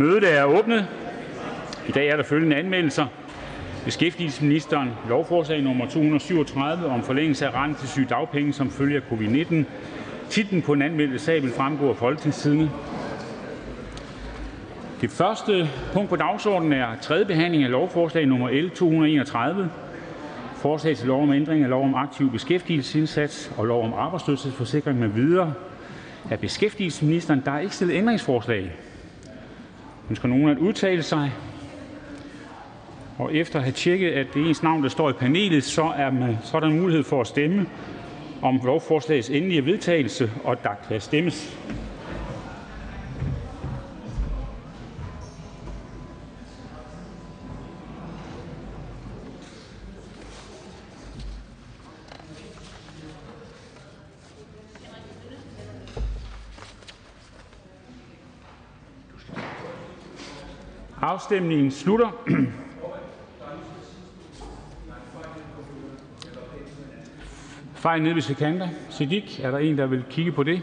Mødet er åbnet. I dag er der følgende anmeldelser: Beskæftigelsesministeren lovforslag nummer 237 om forlængelse af retten til sygedagpenge som følge af covid-19. Titlen på den anmeldte sag vil fremgå af Folketingstidende. Det første punkt på dagsordenen er: tredje behandling af lovforslag nummer L 231: Forslag til lov om ændring af lov om aktiv beskæftigelsesindsats og lov om arbejdsløshedsforsikring med videre. Af beskæftigelsesministeren Der er ikke stillet ændringsforslag. Ønsker nogen at udtale sig? Og efter at have tjekket, at det er ens navn, der står i panelet, så er, man, så er der en mulighed for at stemme om lovforslagets endelige vedtagelse, og der kan stemmes. Afstemningen slutter. Fejl nede ved Sekanda. Siddiq, er der en, der vil kigge på det?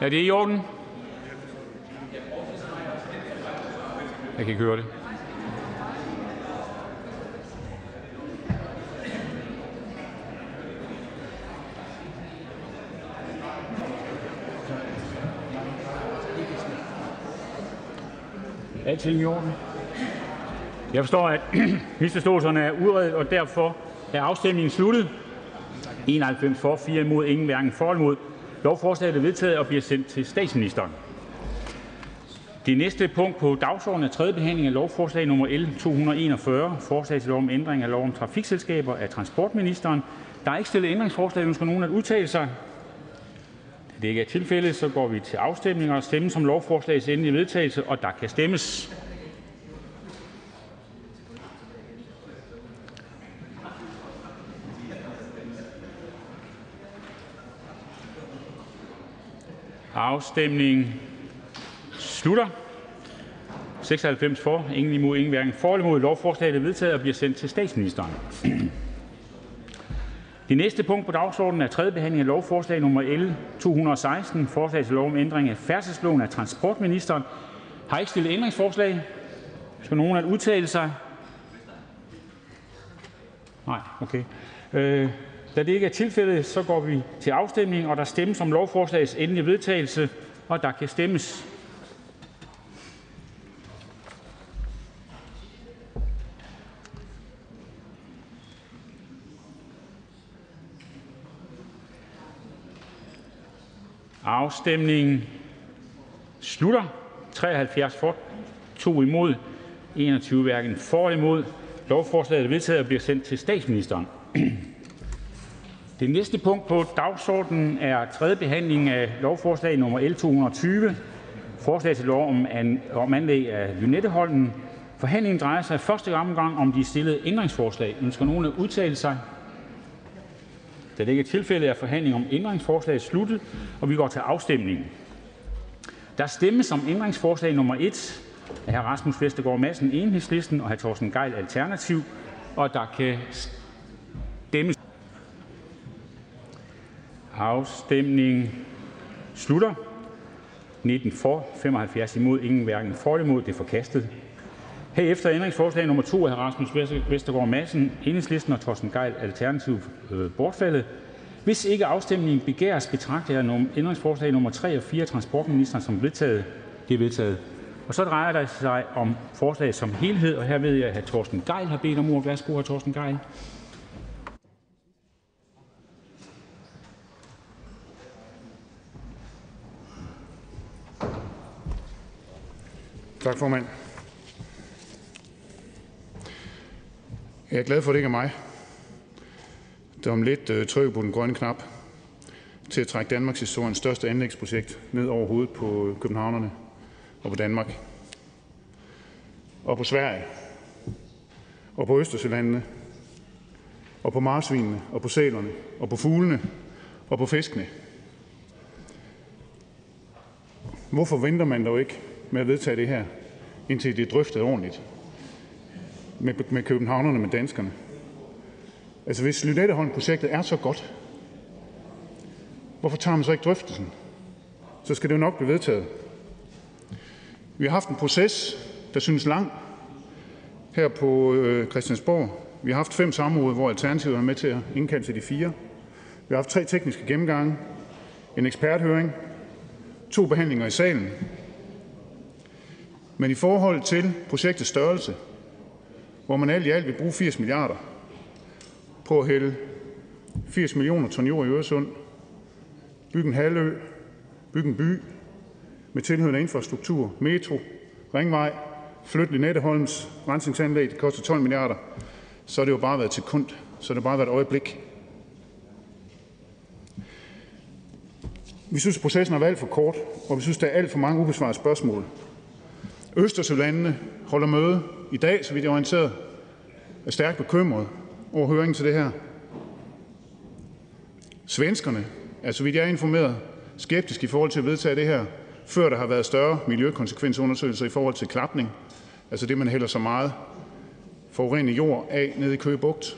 Er det i orden? Jeg kan ikke høre det. Alting i orden? Jeg forstår, at misforståelserne er udredet, og derfor er afstemningen sluttet. 91 for, 4 imod, ingen hverken for eller imod. Lovforslaget er vedtaget og bliver sendt til statsministeren. Det næste punkt på dagsordenen er: tredje behandling af lovforslag nummer L 241: Forslag til lov om ændring af lov om trafikselskaber. Af transportministeren. Der er ikke stillet ændringsforslag. Ønsker nogen at udtale sig? Da det ikke er tilfældet, så går vi til afstemning og stemmes om lovforslagets endelige vedtagelse, og der kan stemmes. Afstemningen slutter. 96 for, ingen imod, ingen hverken for eller imod. Lovforslaget er vedtaget og bliver sendt til statsministeren. Det næste punkt på dagsordenen er: tredje behandling af lovforslag nummer L 216: Forslag til lov om ændring af færdselsloven. Af transportministeren har ikke stillet ændringsforslag. Skal nogen at udtale sig? Øh, da det ikke er tilfældet, så går vi til afstemning, og der stemmes om lovforslagets endelige vedtagelse, og der kan stemmes. Afstemningen slutter. 73 for, 2 imod, 21 hverken for eller imod. Lovforslaget er vedtaget og bliver sendt til statsministeren. Det næste punkt på dagsordenen er: tredje behandling af lovforslag nummer L 220: Forslag til lov om anlæg af Lynetteholmen. Forhandlingen drejer sig i første omgang om de stillede ændringsforslag. Ønsker nogen at udtale sig? Da det ikke er tilfældet, er forhandlingen om ændringsforslaget sluttet, og vi går til afstemning. Der stemmes om ændringsforslag nummer 1 af hr. Rasmus Vestergaard Madsen (EL) og hr. Torsten Gejl Alternativ, og der kan stemmes. Afstemningen slutter. 19 for, 75 imod, ingen hverken for eller imod. Det er forkastet. Herefter ændringsforslag nummer 2 af Rasmus Vestergaard Madsen (EL) og Torsten Gejl Alternativ øh, bortfaldet. Hvis ikke afstemning begæres, betragter jeg ændringsforslag nummer 3 og 4 af transportministeren som vedtaget. Det er vedtaget. Og så drejer det sig om forslaget som helhed, og her ved jeg, at hr. Torsten Gejl har bedt om ordet. Værsgo, hr. Torsten Gejl. Tak, formand. Jeg er glad for, at det ikke er mig, der om lidt øh, trykker på den grønne knap til at trække Danmarks historiens største anlægsprojekt ned over hovedet på københavnerne og på Danmark. og på Sverige og på Østersølandene og på marsvinene og på sælerne og på fuglene og på fiskene. Hvorfor venter man dog ikke med at vedtage det her, indtil det er drøftet ordentligt med, med københavnerne, med danskerne? Altså hvis Lynetteholm-projektet er så godt, hvorfor tager man så ikke drøftelsen? Så skal det jo nok blive vedtaget. Vi har haft en proces, der synes lang, her på øh, Christiansborg. Vi har haft fem samråd, hvor Alternativet er med til at indkalde til de fire. Vi har haft tre tekniske gennemgange, en eksperthøring, to behandlinger i salen. Men i forhold til projektets størrelse, hvor man alt i alt vil bruge 80 milliarder på at hælde 80 millioner ton jord i Øresund, bygge en halvø, bygge en by med tilhørende infrastruktur, metro, ringvej, flytte Lynetteholms rensningsanlæg, det koster 12 milliarder, så har det jo bare været til kund, så har det bare været et øjeblik. Vi synes, at processen har været alt for kort, og vi synes, der er alt for mange ubesvarede spørgsmål. Østersølandene holder møde i dag, så vidt jeg er orienteret, er stærkt bekymret over høringen til det her. Svenskerne er, så vidt jeg er informeret, skeptiske i forhold til at vedtage det her, før der har været større miljøkonsekvensundersøgelser i forhold til klapning, altså det, man hælder så meget forurenet jord af nede i Køge Bugt,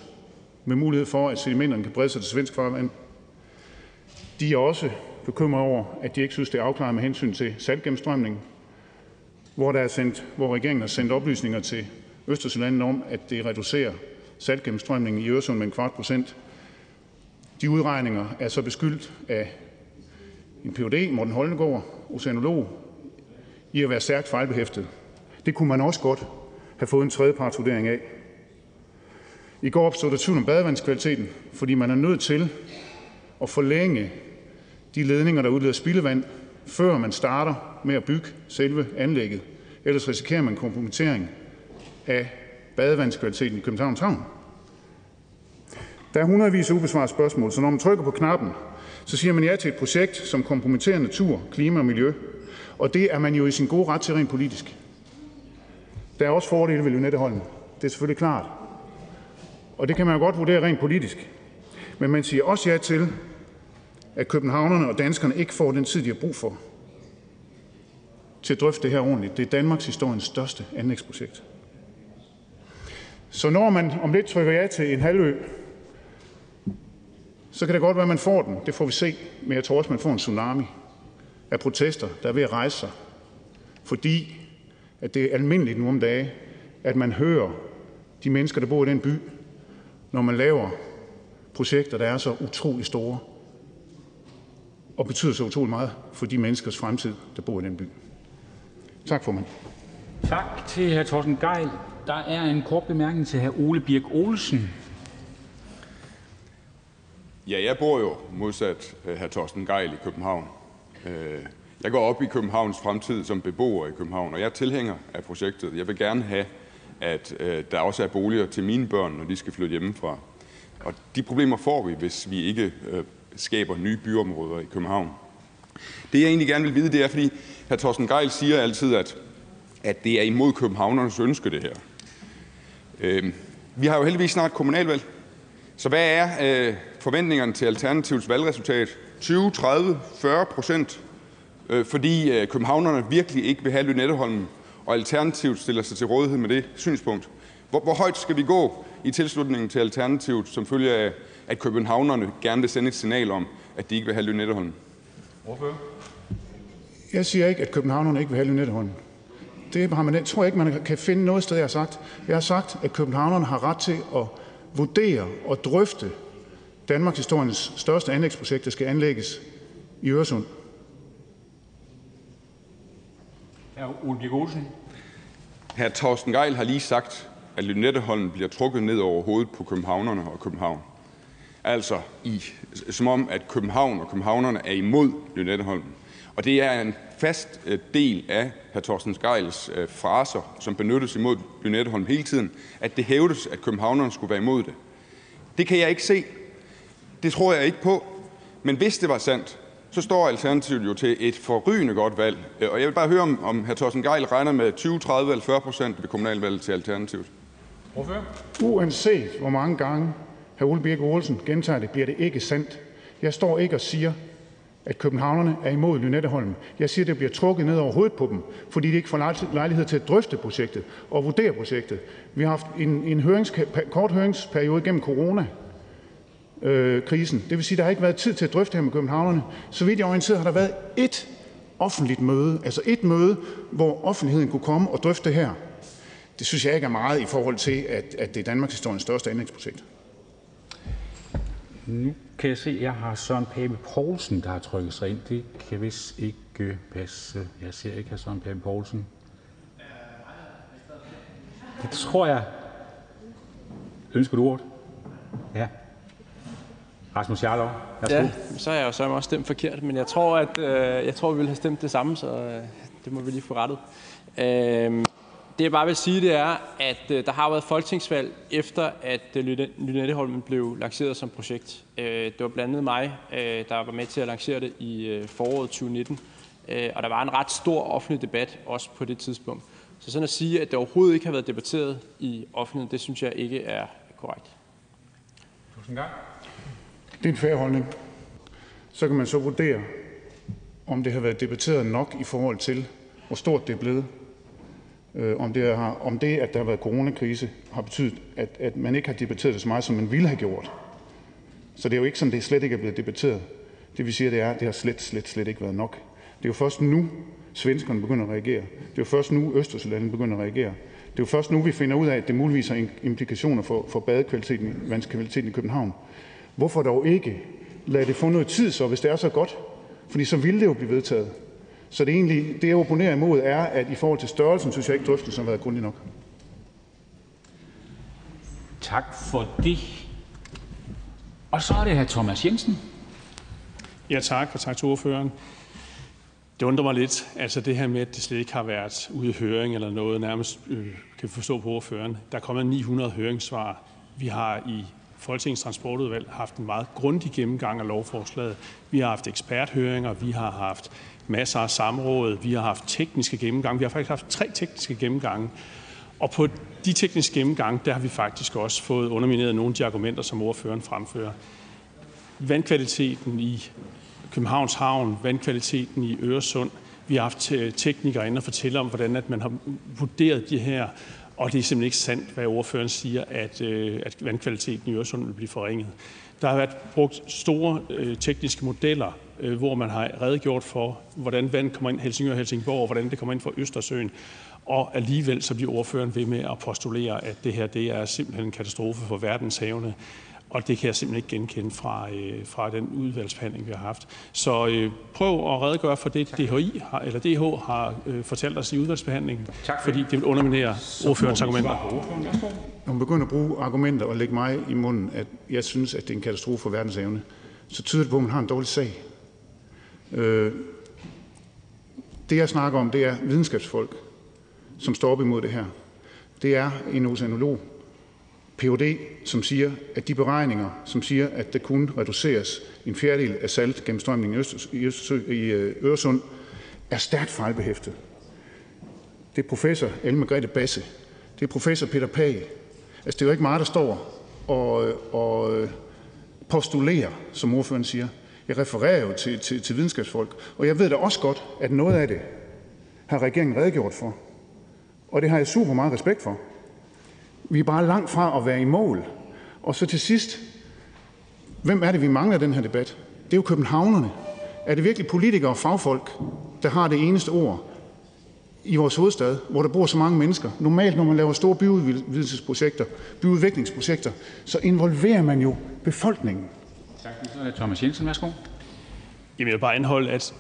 med mulighed for, at sedimenterne kan brede sig til svensk farvand. De er også bekymrede over, at de ikke synes, det er afklaret med hensyn til saltgennemstrømningen, hvor, der er sendt, hvor regeringen har sendt oplysninger til Østersjælland om, at det reducerer saltgennemstrømningen i Øresund med en kvart procent. De udregninger er så beskyldt af en Ph.D., Morten Holnegård, oceanolog, i at være stærkt fejlbehæftet. Det kunne man også godt have fået en tredjepartsvurdering af. I går opstod der tvivl om badevandskvaliteten, fordi man er nødt til at forlænge de ledninger, der udleder spildevand, før man starter med at bygge selve anlægget. Ellers risikerer man kompromittering af badevandskvaliteten i Københavns Havn. Der er hundredvis af ubesvarede spørgsmål, så når man trykker på knappen, så siger man ja til et projekt, som kompromitterer natur, klima og miljø. Og det er man jo i sin gode ret til rent politisk. Der er også fordele ved Lynetteholm. Det er selvfølgelig klart. Og det kan man jo godt vurdere rent politisk. Men man siger også ja til, at københavnerne og danskerne ikke får den tid, de har brug for til at drøfte det her ordentligt. Det er Danmarks historiens største anlægsprojekt. Så når man om lidt trykker ja til en halvø, så kan det godt være, at man får den. Det får vi se. Men jeg tror også, man får en tsunami af protester, der er ved at rejse sig. Fordi at det er almindeligt nu om dage, at man hører de mennesker, der bor i den by, når man laver projekter, der er så utrolig store og betyder så utrolig meget for de menneskers fremtid, der bor i den by. Tak, formand. Tak til hr. Torsten Geil. Der er en kort bemærkning til hr. Ole Birk Olsen. Ja, jeg bor jo modsat hr. Torsten Geil i København. Øh, jeg går op i Københavns fremtid som beboer i København, og jeg er tilhænger af projektet. Jeg vil gerne have, at øh, der også er boliger til mine børn, når de skal flytte hjemmefra. Og de problemer får vi, hvis vi ikke øh, skaber nye byområder i København. Det, jeg egentlig gerne vil vide, det er, fordi hr. Torsten Geil siger altid, at, at det er imod københavnernes ønske, det her. Øh, vi har jo heldigvis snart kommunalvalg. Så hvad er øh, forventningerne til Alternativets valgresultat? 20, 30, 40 procent? Øh, fordi øh, københavnerne virkelig ikke vil have Lynetteholmen, og Alternativet stiller sig til rådighed med det synspunkt. Hvor, hvor højt skal vi gå i tilslutningen til Alternativet, som følge af, at københavnerne gerne vil sende et signal om, at de ikke vil have Lynetteholmen? Jeg siger ikke, at københavnerne ikke vil have Lynetteholmen. Det har man, tror jeg ikke, man kan finde noget sted, jeg har sagt. Jeg har sagt, at københavnerne har ret til at vurdere og drøfte Danmarks historiens største anlægsprojekt, der skal anlægges i Øresund. Hr. Torsten Geil har lige sagt, at Lynetteholmen bliver trukket ned over hovedet på københavnerne og København. Altså i, som om, at København og københavnerne er imod Lynetteholm. Og det er en fast øh, del af hr. Torsten Geils øh, fraser, som benyttes imod Lynetteholm hele tiden, at det hævdes, at københavnerne skulle være imod det. Det kan jeg ikke se. Det tror jeg ikke på. Men hvis det var sandt, så står Alternativet jo til et forrygende godt valg. Øh, og jeg vil bare høre, om, om hr. Torsten Geil regner med 20, 30 eller 40 procent ved kommunalvalget til Alternativet. Uanset hvor mange gange hr. Ole Birk Olesen gentager det, bliver det ikke sandt. Jeg står ikke og siger, at københavnerne er imod Lynetteholm. Jeg siger, at det bliver trukket ned over hovedet på dem, fordi de ikke får lejlighed til at drøfte projektet og vurdere projektet. Vi har haft en, en hørings, kort høringsperiode gennem corona, øh, krisen. Det vil sige, at der ikke har været tid til at drøfte her med københavnerne. Så vidt jeg er orienteret, har der været ét offentligt møde, altså et møde, hvor offentligheden kunne komme og drøfte det her. Det synes jeg ikke er meget i forhold til, at, at det er Danmarks historiens største anlægsprojekt. Nu kan jeg se, at jeg har Søren Pape Poulsen, der har trykket sig ind. Det kan vist ikke passe. Jeg ser ikke hr. Søren Pape Poulsen. Det tror jeg. Ønsker du ordet? Ja. Rasmus Jarlov, Ja, så har jeg jo så også stemt forkert, men jeg tror, at øh, jeg tror, vi ville have stemt det samme, så øh, det må vi lige få rettet. Øh, det jeg bare vil sige, det er, at øh, der har været folketingsvalg efter, at øh, Lynetteholmen blev lanceret som projekt. Øh, det var blandt andet mig, øh, der var med til at lancere det i øh, foråret 2019, øh, og der var en ret stor offentlig debat også på det tidspunkt. Så sådan at sige, at det overhovedet ikke har været debatteret i offentligheden, det synes jeg ikke er korrekt. Tusind tak. Det er en fair holdning. Så kan man så vurdere, om det har været debatteret nok i forhold til, hvor stort det er blevet. Øh, om, det har, om det, at der har været coronakrise, har betydet, at, at man ikke har debatteret det så meget, som man ville have gjort. Så det er jo ikke sådan, det slet ikke er blevet debatteret. Det vi siger, det er, at det har slet, slet, slet ikke været nok. Det er jo først nu, svenskerne begynder at reagere. Det er jo først nu, Østersjælland begynder at reagere. Det er jo først nu, vi finder ud af, at det muligvis har implikationer for, for badekvaliteten, vandskvaliteten i København. Hvorfor dog ikke lade det få noget tid så, hvis det er så godt? Fordi så ville det jo blive vedtaget. Så det, egentlig, det jeg opponerer imod, er, at i forhold til størrelsen, synes jeg ikke, drøftelsen har været grundig nok. Tak for det. Og så er det hr. Thomas Jensen. Ja, tak, og tak til ordføreren. Det undrer mig lidt, altså det her med, at det slet ikke har været ude i høring eller noget, nærmest øh, kan vi forstå på ordføreren. Der er kommet 900 høringssvar. Vi har i Folketingets Transportudvalg haft en meget grundig gennemgang af lovforslaget. Vi har haft eksperthøringer, vi har haft masser af samråd, vi har haft tekniske gennemgange. Vi har faktisk haft tre tekniske gennemgange. Og på de tekniske gennemgange, der har vi faktisk også fået undermineret nogle af de argumenter, som ordføreren fremfører. Vandkvaliteten i Københavns Havn, vandkvaliteten i Øresund. Vi har haft øh, teknikere inde og fortælle om, hvordan at man har vurderet de her og det er simpelthen ikke sandt, hvad ordføreren siger, at, øh, at vandkvaliteten i Øresund vil blive forringet. Der har været brugt store øh, tekniske modeller, hvor man har redegjort for, hvordan vand kommer ind Helsingør og Helsingborg, og hvordan det kommer ind fra Østersøen. Og alligevel så bliver ordføreren ved med at postulere, at det her det er simpelthen en katastrofe for verdenshavene. Og det kan jeg simpelthen ikke genkende fra, øh, fra den udvalgsbehandling, vi har haft. Så øh, prøv at redegøre for det, DHI har, eller DH har øh, fortalt os i udvalgsbehandlingen, tak for fordi det vil underminere ordførens argumenter. Når man begynder at bruge argumenter og lægge mig i munden, at jeg synes, at det er en katastrofe for verdenshavne, så tyder det på, at man har en dårlig sag. Øh, det jeg snakker om, det er videnskabsfolk, som står op imod det her. Det er en oceanolog, Ph.D., som siger, at de beregninger, som siger, at der kun reduceres en fjerdedel af saltgennemstrømningen i øh, Øresund, er stærkt fejlbehæftet. Det er professor Ellen Margrethe Basse. Det er professor Peter Pag. Altså, det er jo ikke meget, der står og, øh, og øh, postulerer, som ordføreren siger. Jeg refererer jo til, til, til videnskabsfolk, og jeg ved da også godt, at noget af det har regeringen redegjort for. Og det har jeg super meget respekt for. Vi er bare langt fra at være i mål. Og så til sidst, hvem er det, vi mangler i den her debat? Det er jo københavnerne. Er det virkelig politikere og fagfolk, der har det eneste ord i vores hovedstad, hvor der bor så mange mennesker? Normalt, når man laver store byudvidelsesprojekter, byudviklingsprojekter, så involverer man jo befolkningen jeg vil bare anholde, at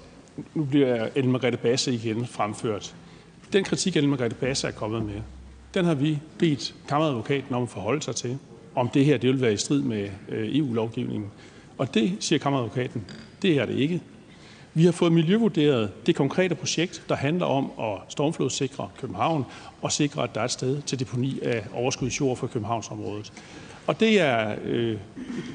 nu bliver Ellen Margrethe Basse igen fremført. Den kritik, Ellen Margrethe Basse er kommet med, den har vi bedt kammeradvokaten om at forholde sig til, om det her det vil være i strid med øh, EU-lovgivningen. Og det siger kammeradvokaten, det er det ikke. Vi har fået miljøvurderet det konkrete projekt, der handler om at stormflodssikre København og sikre, at der er et sted til deponi af overskudsjord for Københavnsområdet. Og det er øh,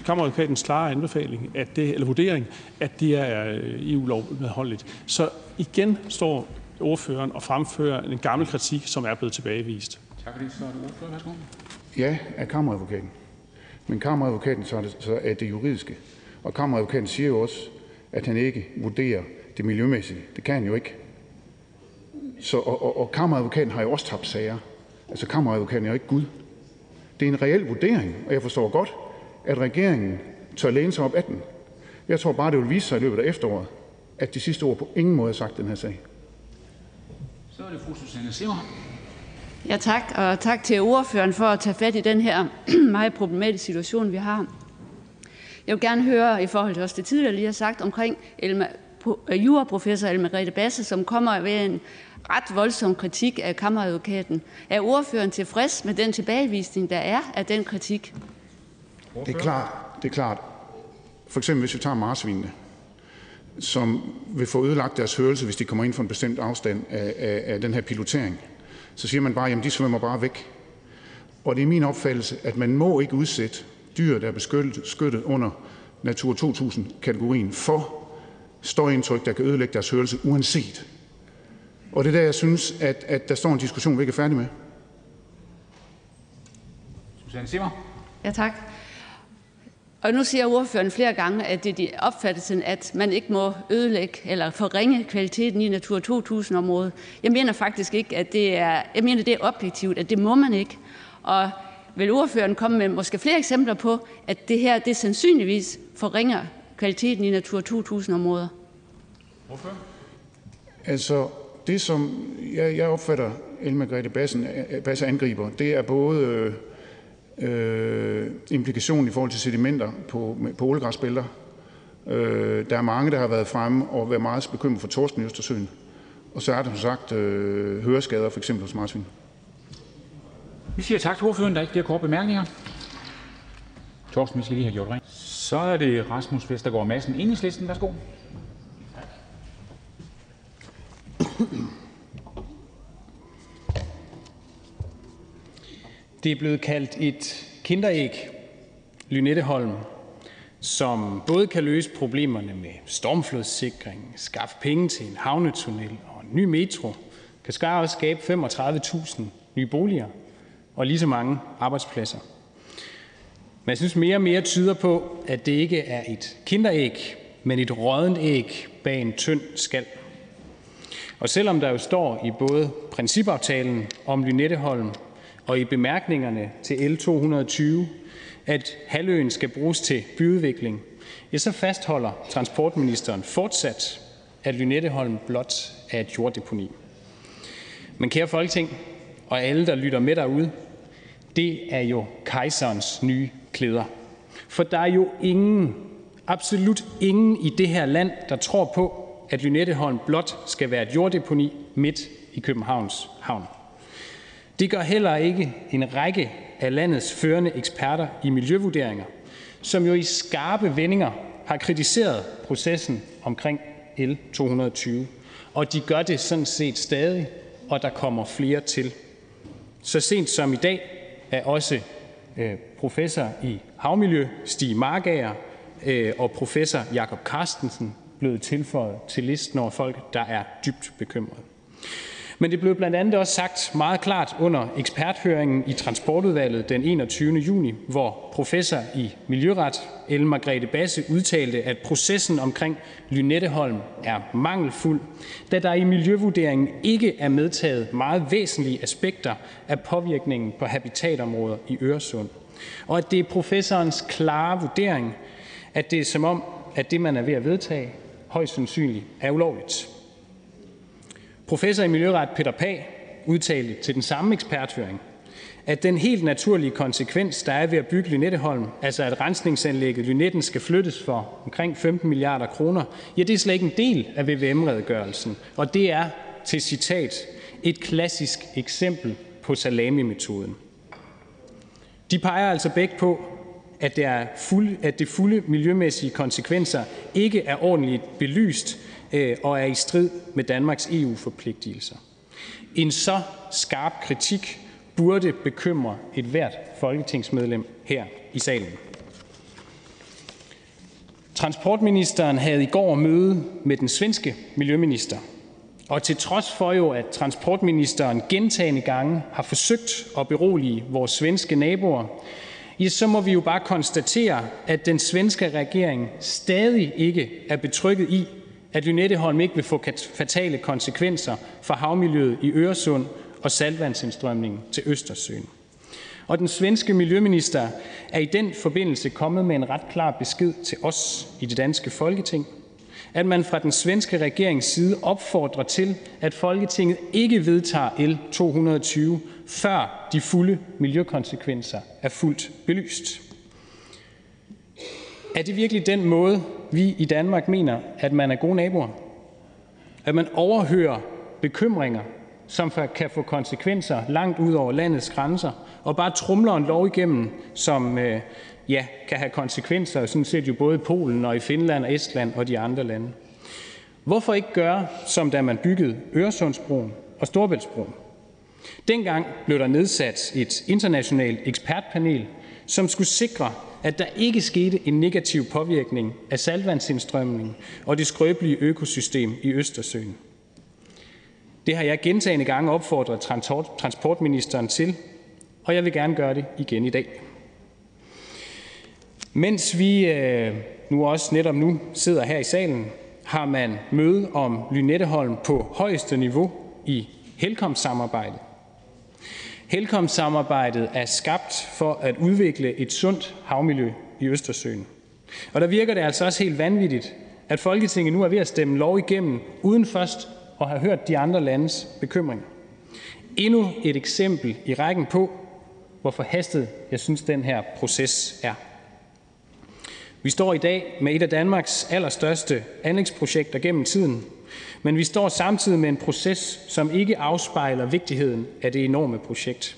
kammeradvokatens klare anbefaling, at det, eller vurdering, at det er øh, EU-lovmedholdeligt. Så igen står ordføreren og fremfører en gammel kritik, som er blevet tilbagevist. Tak for det. Så er det ordfører. Værsgo. Ja, af kammeradvokaten. Men kammeradvokaten så er det, så er det juridiske. Og kammeradvokaten siger jo også, at han ikke vurderer det miljømæssige. Det kan han jo ikke. Så, og, og, og kammeradvokaten har jo også tabt sager. Altså kammeradvokaten er jo ikke Gud. Det er en reel vurdering, og jeg forstår godt, at regeringen tør læne sig op af den. Jeg tror bare, det vil vise sig i løbet af efteråret, at de sidste ord på ingen måde er sagt den her sag. Så er det fru Susanne Simmer. Ja, tak, og tak til ordføreren for at tage fat i den her meget problematiske situation, vi har. Jeg vil gerne høre, i forhold til også det tidligere lige har sagt, omkring Elma, juraprofessor Elma Grete Basse, som kommer ved en ret voldsom kritik af kammeradvokaten. Er ordføreren tilfreds med den tilbagevisning, der er af den kritik? Det er klart, det er klart. For eksempel hvis vi tager marsvinene, som vil få ødelagt deres hørelse, hvis de kommer ind for en bestemt afstand af, af, af den her pilotering, så siger man bare, jamen de svømmer bare væk. Og det er min opfattelse, at man må ikke udsætte dyr, der er beskyttet under Natur 2000-kategorien, for støjindtryk, der kan ødelægge deres hørelse, uanset. Og det er der, jeg synes, at, at der står en diskussion, vi ikke er færdige med. Det opfattelsen, at man ikke må ødelægge eller forringe kvaliteten i Natur 2000-området. Jeg mener faktisk ikke, at det jeg mener, det objektivt, at det må man ikke. Og vil ordføreren komme med måske flere eksempler på, at det her det sandsynligvis forringer kvaliteten i Natur 2000-områder? Ordfører. Det som jeg, jeg opfatter Elma Grete Basse angriber, det er både øh, øh, implikationen i forhold til sedimenter på, på ålegræsbælter. Øh, der er mange, der har været fremme og været meget bekymret for torsken i Østersøen. Og så er der som sagt øh, høreskader, for eksempel hos marsvin. Vi siger tak til ordføreren. Der er ikke flere korte bemærkninger. Torsten, vi skal lige have gjort rent. Så er det Rasmus Vestergaard Madsen, Enhedslisten. Værsgo. Det er blevet kaldt et kinderæg, Lynetteholm, som både kan løse problemerne med stormflodssikring, skaffe penge til en havnetunnel og en ny metro, kan skare også skabe 35.000 nye boliger og lige så mange arbejdspladser. Men jeg synes mere og mere tyder på, at det ikke er et kinderæg, men et rådent æg bag en tynd skal. Og selvom der jo står i både principaftalen om Lynetteholm og i bemærkningerne til L 220, at halvøen skal bruges til byudvikling, ja, så fastholder transportministeren fortsat, at Lynetteholm blot er et jorddeponi. Men kære Folketing og alle, der lytter med derude, det er jo kejserens nye klæder. For der er jo ingen, absolut ingen i det her land, der tror på, at Lynetteholm blot skal være et jorddeponi midt i Københavns Havn. Det gør heller ikke en række af landets førende eksperter i miljøvurderinger, som jo i skarpe vendinger har kritiseret processen omkring L 220. Og de gør det sådan set stadig, og der kommer flere til. Så sent som i dag er også øh, professor i havmiljø Stig Margager øh, og professor Jakob Carstensen blevet tilføjet til listen over folk, der er dybt bekymrede. Men det blev blandt andet også sagt meget klart under eksperthøringen i Transportudvalget den 21. juni, hvor professor i miljøret Ellen Margrethe Basse udtalte, at processen omkring Lynetteholm er mangelfuld, da der i miljøvurderingen ikke er medtaget meget væsentlige aspekter af påvirkningen på habitatområder i Øresund. Og at det er professorens klare vurdering, at det er som om, at det, man er ved at vedtage, højst sandsynligt er ulovligt. Professor i miljøret Peter Pag udtalte til den samme eksperthøring, at den helt naturlige konsekvens, der er ved at bygge Lynetteholm, altså at rensningsanlægget Lynetten skal flyttes for omkring 15 milliarder kroner, ja, det er slet ikke en del af VVM-redegørelsen. Og det er, til citat, et klassisk eksempel på salami-metoden. De peger altså begge på, at, det er fuld, at det fulde miljømæssige konsekvenser ikke er ordentligt belyst øh, og er i strid med Danmarks EU-forpligtelser. En så skarp kritik burde bekymre et hvert folketingsmedlem her i salen. Transportministeren havde i går møde med den svenske miljøminister, og til trods for jo, at transportministeren gentagende gange har forsøgt at berolige vores svenske naboer, så må vi jo bare konstatere, at den svenske regering stadig ikke er betrykket i, at Lynetteholm ikke vil få fatale konsekvenser for havmiljøet i Øresund og saltvandsindstrømningen til Østersøen. Og den svenske miljøminister er i den forbindelse kommet med en ret klar besked til os i det danske folketing, at man fra den svenske regerings side opfordrer til, at Folketinget ikke vedtager L 220, før de fulde miljøkonsekvenser er fuldt belyst. Er det virkelig den måde, vi i Danmark mener, at man er gode naboer? At man overhører bekymringer, som kan få konsekvenser langt ud over landets grænser, og bare trumler en lov igennem, som øh, kan have konsekvenser sådan set jo både i Polen og i Finland og Estland og de andre lande. Hvorfor ikke gøre, som da man byggede Øresundsbroen og Storebæltsbroen? Dengang blev der nedsat et internationalt ekspertpanel, som skulle sikre, at der ikke skete en negativ påvirkning af saltvandsindstrømningen og det skrøbelige økosystem i Østersøen. Det har jeg gentagende gange opfordret transportministeren til, og jeg vil gerne gøre det igen i dag. Mens vi øh, nu også netop nu sidder her i salen, har man møde om Lynetteholm på højeste niveau i Helkom-samarbejdet. Helkom-samarbejdet er skabt for at udvikle et sundt havmiljø i Østersøen. Og der virker det altså også helt vanvittigt, at Folketinget nu er ved at stemme lov igennem, uden først at have hørt de andre landes bekymringer. Endnu et eksempel i rækken på, hvor forhastet jeg synes, den her proces er. Vi står i dag med et af Danmarks allerstørste anlægsprojekter gennem tiden, men vi står samtidig med en proces, som ikke afspejler vigtigheden af det enorme projekt.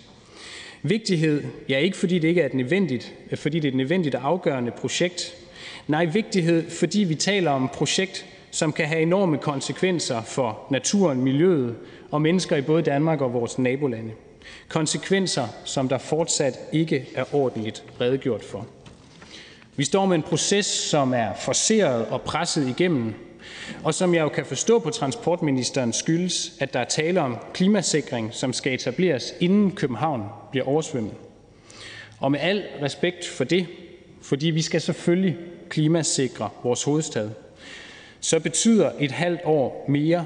Vigtighed, ja ikke fordi det ikke er et nødvendigt, øh, fordi det er et nødvendigt og afgørende projekt. Nej, vigtighed, fordi vi taler om et projekt, som kan have enorme konsekvenser for naturen, miljøet og mennesker i både Danmark og vores nabolande. Konsekvenser, som der fortsat ikke er ordentligt redegjort for. Vi står med en proces, som er forceret og presset igennem, og som jeg jo kan forstå på transportministeren skyldes, at der er tale om klimasikring, som skal etableres, inden København bliver oversvømmet. Og med al respekt for det, fordi vi skal selvfølgelig klimasikre vores hovedstad, så betyder et halvt år mere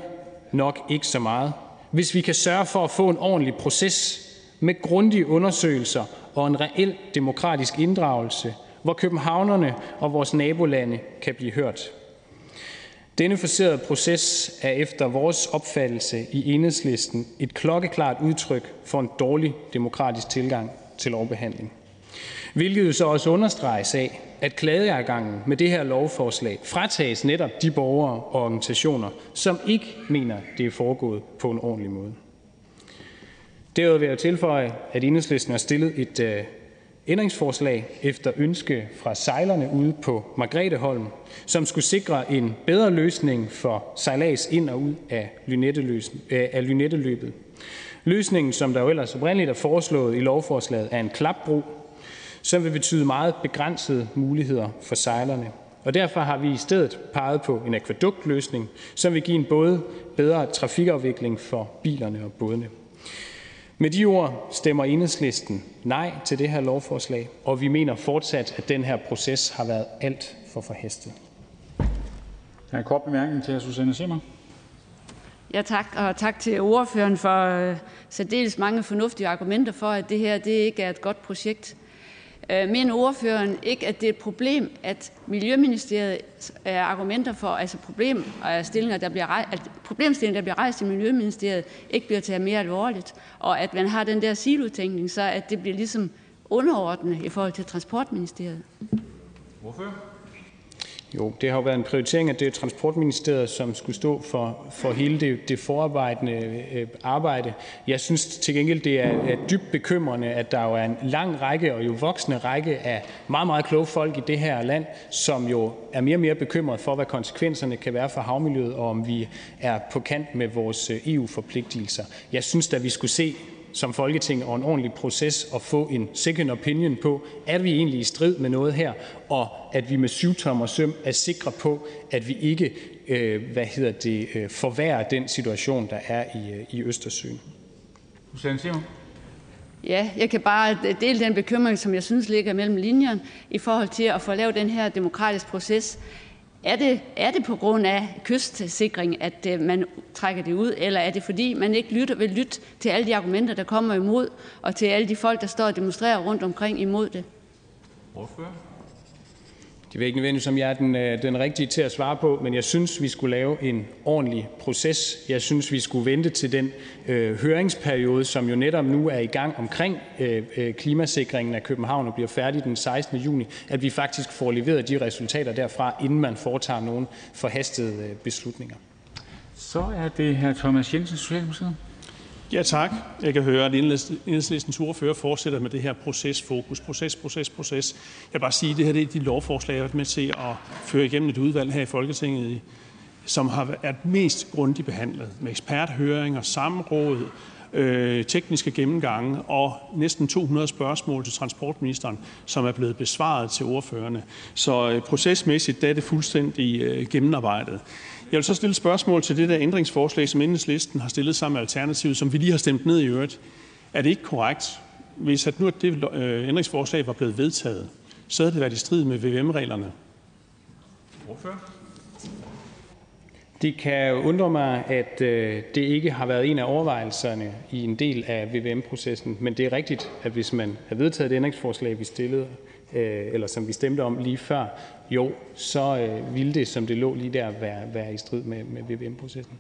nok ikke så meget, hvis vi kan sørge for at få en ordentlig proces med grundige undersøgelser og en reel demokratisk inddragelse, hvor københavnerne og vores nabolande kan blive hørt. Denne forserede proces er efter vores opfattelse i enhedslisten et klokkeklart udtryk for en dårlig demokratisk tilgang til lovbehandling. Hvilket jo så også understreges af, at klageadgangen med det her lovforslag fratages netop de borgere og organisationer, som ikke mener, det er foregået på en ordentlig måde. Derudover vil jeg tilføje, at enhedslisten har stillet et øh, ændringsforslag efter ønske fra sejlerne ude på Margretheholm, som skulle sikre en bedre løsning for sejlads ind og ud af, øh, af Lynetteløbet. Løsningen, som der jo ellers oprindeligt er foreslået i lovforslaget, er en klapbro, som vil betyde meget begrænsede muligheder for sejlerne. Og derfor har vi i stedet peget på en akvæduktløsning, som vil give en både bedre trafikafvikling for bilerne og bådene. Med de ord stemmer enhedslisten nej til det her lovforslag, og vi mener fortsat, at den her proces har været alt for forhastet. Øh, mener ordføreren ikke, at det er et problem, at Miljøministeriet øh, argumenter for, altså problem, og stillinger, der bliver rejst, at problemstillinger, der bliver rejst i Miljøministeriet, ikke bliver taget mere alvorligt, og at man har den der silotænkning, så at det bliver ligesom underordnet i forhold til Transportministeriet? Hvorfor? Jo, det har jo været en prioritering, at det er Transportministeriet, som skulle stå for, for hele det, det forarbejdende øh, arbejde. Jeg synes til gengæld, det er, er dybt bekymrende, at der jo er en lang række og jo voksende række af meget, meget kloge folk i det her land, som jo er mere og mere bekymret for, hvad konsekvenserne kan være for havmiljøet, og om vi er på kant med vores øh, EU-forpligtelser. Jeg synes at vi skulle se som Folketing og en ordentlig proces at få en second opinion på, er vi egentlig i strid med noget her, og at vi med syvtommer søm er sikre på, at vi ikke øh, hvad hedder det, øh, forværrer den situation, der er i, øh, i Østersøen. Ja, jeg kan bare dele den bekymring, som jeg synes ligger mellem linjerne i forhold til at få lavet den her demokratiske proces. Er det, er det på grund af kystsikring, at øh, man trækker det ud, eller er det fordi, man ikke lytter, vil lytte til alle de argumenter, der kommer imod, og til alle de folk, der står og demonstrerer rundt omkring imod det? Det ved ikke nødvendigvis, om jeg er den, øh, den rigtige til at svare på, men jeg synes, vi skulle lave en ordentlig proces. Jeg synes, vi skulle vente til den øh, høringsperiode, som jo netop nu er i gang omkring øh, øh klimasikringen af København og bliver færdig den 16. juni, at vi faktisk får leveret de resultater derfra, inden man foretager nogle forhastede øh, beslutninger. Så er det her Thomas Jensen, Socialdemokratiet tak. Jeg kan høre, at enhedslistens ordfører fortsætter med det her procesfokus. Proces, proces, proces. Jeg vil bare sige, at det her det er de lovforslag, jeg har været med til at føre igennem et udvalg her i Folketinget, som har været mest grundigt behandlet med eksperthøringer, samråd, øh, tekniske gennemgange og næsten 200 spørgsmål til transportministeren, som er blevet besvaret til ordførerne. Så øh, procesmæssigt der er det fuldstændig øh, gennemarbejdet. Jeg vil så stille spørgsmål til det der ændringsforslag, som Enhedslisten har stillet sammen med Alternativet, som vi lige har stemt ned i øvrigt. Er det ikke korrekt, hvis at nu at det øh, ændringsforslag var blevet vedtaget, så havde det været i strid med VVM-reglerne? Det kan undre mig, at øh, det ikke har været en af overvejelserne i en del af VVM-processen, men det er rigtigt, at hvis man havde vedtaget det ændringsforslag, vi stillede, eller som vi stemte om lige før, jo, så øh, ville det, som det lå lige der, være, være i strid med, med VVM-processen.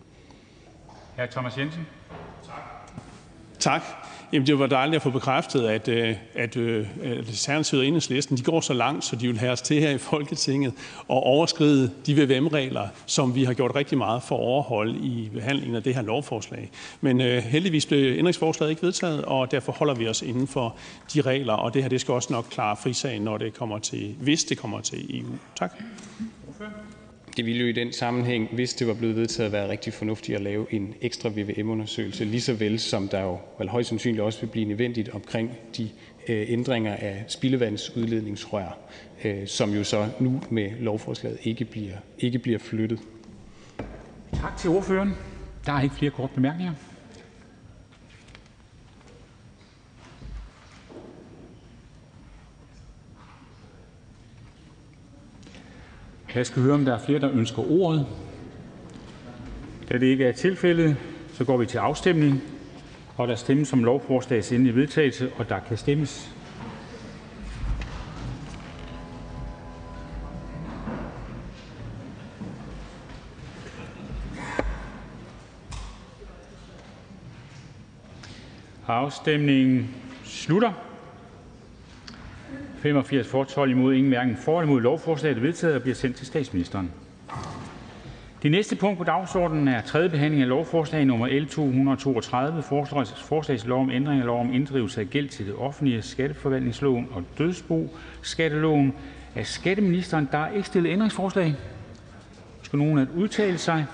Jamen, det var dejligt at få bekræftet, at, øh, at, øh, at Alternativet og Enhedslisten de går så langt, så de vil have os til her i Folketinget og overskride de VVM-regler, som vi har gjort rigtig meget for at overholde i behandlingen af det her lovforslag. Men øh, heldigvis blev ændringsforslaget ikke vedtaget, og derfor holder vi os inden for de regler, og det her det skal også nok klare frisagen, når det kommer til, hvis det kommer til EU. Tak. Det ville jo i den sammenhæng, hvis det var blevet vedtaget, være rigtig fornuftigt at lave en ekstra VVM-undersøgelse, lige så vel som der jo vel højst sandsynligt også vil blive nødvendigt omkring de øh, ændringer af spildevandsudledningsrør, øh, som jo så nu med lovforslaget ikke bliver, ikke bliver flyttet. Tak til ordføreren. Der er ikke flere korte bemærkninger. Jeg skal høre, om der er flere, der ønsker ordet. Da det ikke er tilfældet, så går vi til afstemning. Og der stemmes om lovforslagets endelige vedtagelse, og der kan stemmes. Afstemningen slutter. 85 for, 12 imod, ingen hverken for eller imod. Lovforslaget er vedtaget og bliver sendt til statsministeren. Det næste punkt på dagsordenen er: tredje behandling af lovforslag nummer L 232: Forslag til lov om ændring af lov om inddrivelse af gæld til det offentlige, skatteforvaltningsloven og dødsboskatteloven. Af skatteministeren. Der er ikke stillet ændringsforslag. Skal nogen at udtale sig?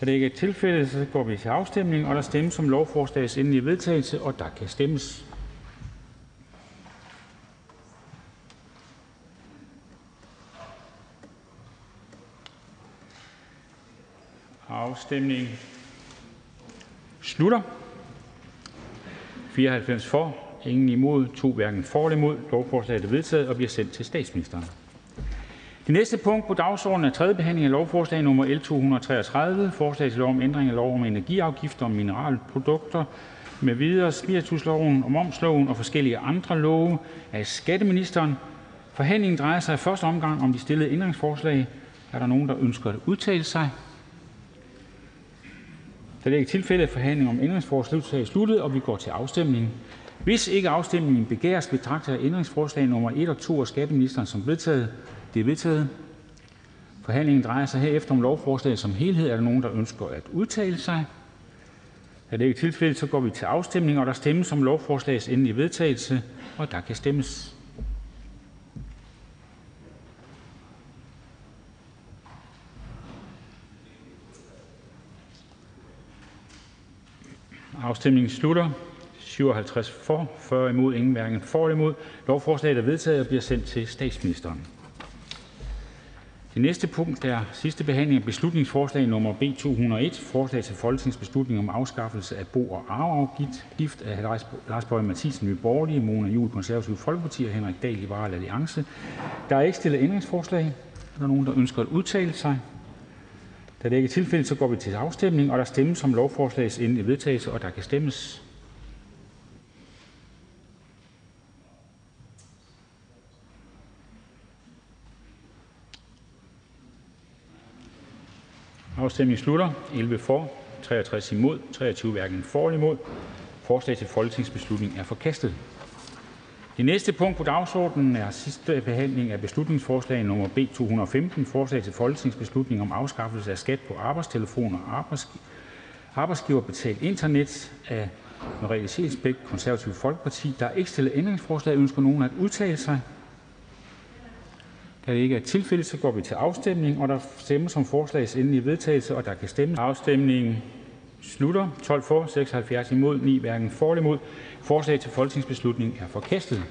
Er det ikke et tilfælde, så går vi til afstemning, og der stemmes om lovforslagets endelige vedtagelse, og der kan stemmes sig? Da det ikke er tilfældet, så går vi til afstemning. og Der stemmes om lovforslagets endelige vedtagelse, og der kan stemmes. Afstemningen slutter. 94 for, ingen imod, to hverken for eller imod. Lovforslaget er vedtaget og bliver sendt til statsministeren. Det næste punkt på dagsordenen er: tredje behandling af lovforslag nr. L 233: Forslag til lov om ændring af lov om energiafgifter og mineralprodukter m.v., spiritusloven og momsloven og forskellige andre love. Af skatteministeren Forhandlingen drejer sig i første omgang om de stillede ændringsforslag. Er der nogen, der ønsker at udtale sig? Da det ikke er tilfældet, er forhandlingen om ændringsforslaget sluttet, og vi går til afstemning. Hvis ikke afstemning begæres, betragter jeg ændringsforslag nr. 1 og 2 af skatteministeren som vedtaget. Det er vedtaget. Forhandlingen drejer sig herefter om lovforslaget som helhed. Er der nogen, der ønsker at udtale sig? Er det ikke tilfældet, så går vi til afstemning, og der stemmes om lovforslagets endelige vedtagelse, og der kan stemmes. Afstemningen slutter. 57 for, 40 imod, ingen hverken for eller imod. Lovforslaget er vedtaget og bliver sendt til statsministeren. Det næste punkt er sidste behandling af beslutningsforslag nummer B 201, forslag til folketingsbeslutning om afskaffelse af bo- og arveafgift af Lars Boje Mathiesen, Nye Borgerlige, Mona Juhl, Konservative Folkeparti og Henrik Dahl, Liberal Alliance. Der er ikke da det ikke er tilfældet, så går vi til afstemning, og der stemmes om lovforslagets endelige vedtagelse, og der kan stemmes. Afstemningen slutter. 11 for, 63 imod, 23 hverken for eller imod. Forslag til folketingsbeslutning er forkastet. Det næste punkt på dagsordenen er sidste behandling af beslutningsforslag nummer B 215, forslag til folketingsbeslutning om afskaffelse af skat på arbejdstelefoner og arbejdsgiverbetalt internet af Merete Scheelsbeck, Konservative Folkeparti. Der er ikke stillet ændringsforslag. Ønsker nogen at udtale sig? Da det ikke er tilfældet, så går vi til afstemning, og der stemmes om forslagets endelige vedtagelse, og der kan stemmes. Afstemningen slutter. 12 for, 76 imod, 9 hverken for eller imod. Forslag til folketingsbeslutning er forkastet.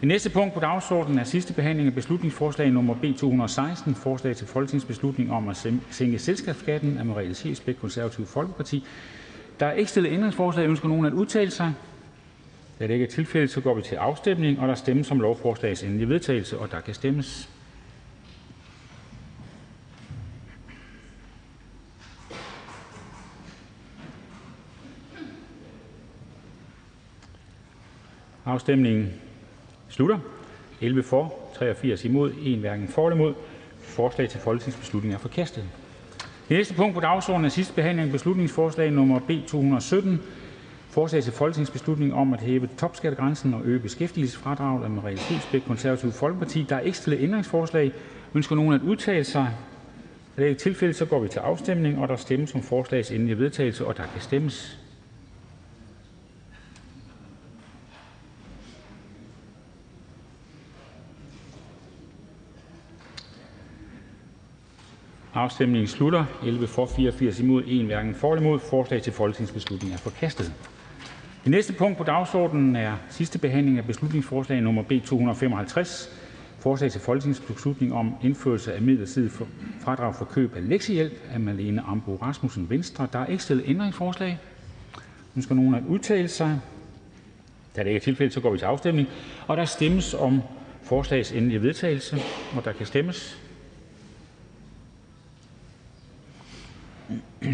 Det næste punkt på dagsordenen er sidste behandling af beslutningsforslag nummer B 216, forslag til folketingsbeslutning om at sænke selskabsskatten af Merete Scheelsbeck, Konservative Folkeparti. Der er ikke stillet ændringsforslag. Ønsker nogen at udtale sig? Da det ikke er tilfældet, så går vi til afstemning, og der stemmes om lovforslagets endelige vedtagelse, og der kan stemmes. Afstemningen slutter. 11 for, 83 imod, 1 hverken for eller imod. Forslag til folketingsbeslutning er forkastet. Det næste punkt på dagsordenen er sidste behandling af beslutningsforslag nummer B 217, Forslag til folketingsbeslutning om at hæve topskattegrænsen og øge beskæftigelsesfradraget af Merete Scheelsbeck Konservative Folkeparti. Der er ikke stillet ændringsforslag. Ønsker nogen at udtale sig? Er det ikke tilfældet, så går vi til afstemning, og der stemmes om forslagets endelige vedtagelse, og der kan stemmes. Afstemningen slutter. 11 for, 84 imod, 1 hverken for eller imod. Forslag til folketingsbeslutning er forkastet. Det næste punkt på dagsordenen er: sidste behandling af beslutningsforslag nummer B 255: Forslag til folketingsbeslutning om indførelse af midlertidigt fradrag for køb af lektiehjælp. Af Marlene Ambo-Rasmussen (Venstre). Der er ikke stillet ændringsforslag. Ønsker nogen at udtale sig? Da det ikke er tilfældet, så går vi til afstemning. Og Der stemmes om forslagets endelige vedtagelse, og der kan stemmes.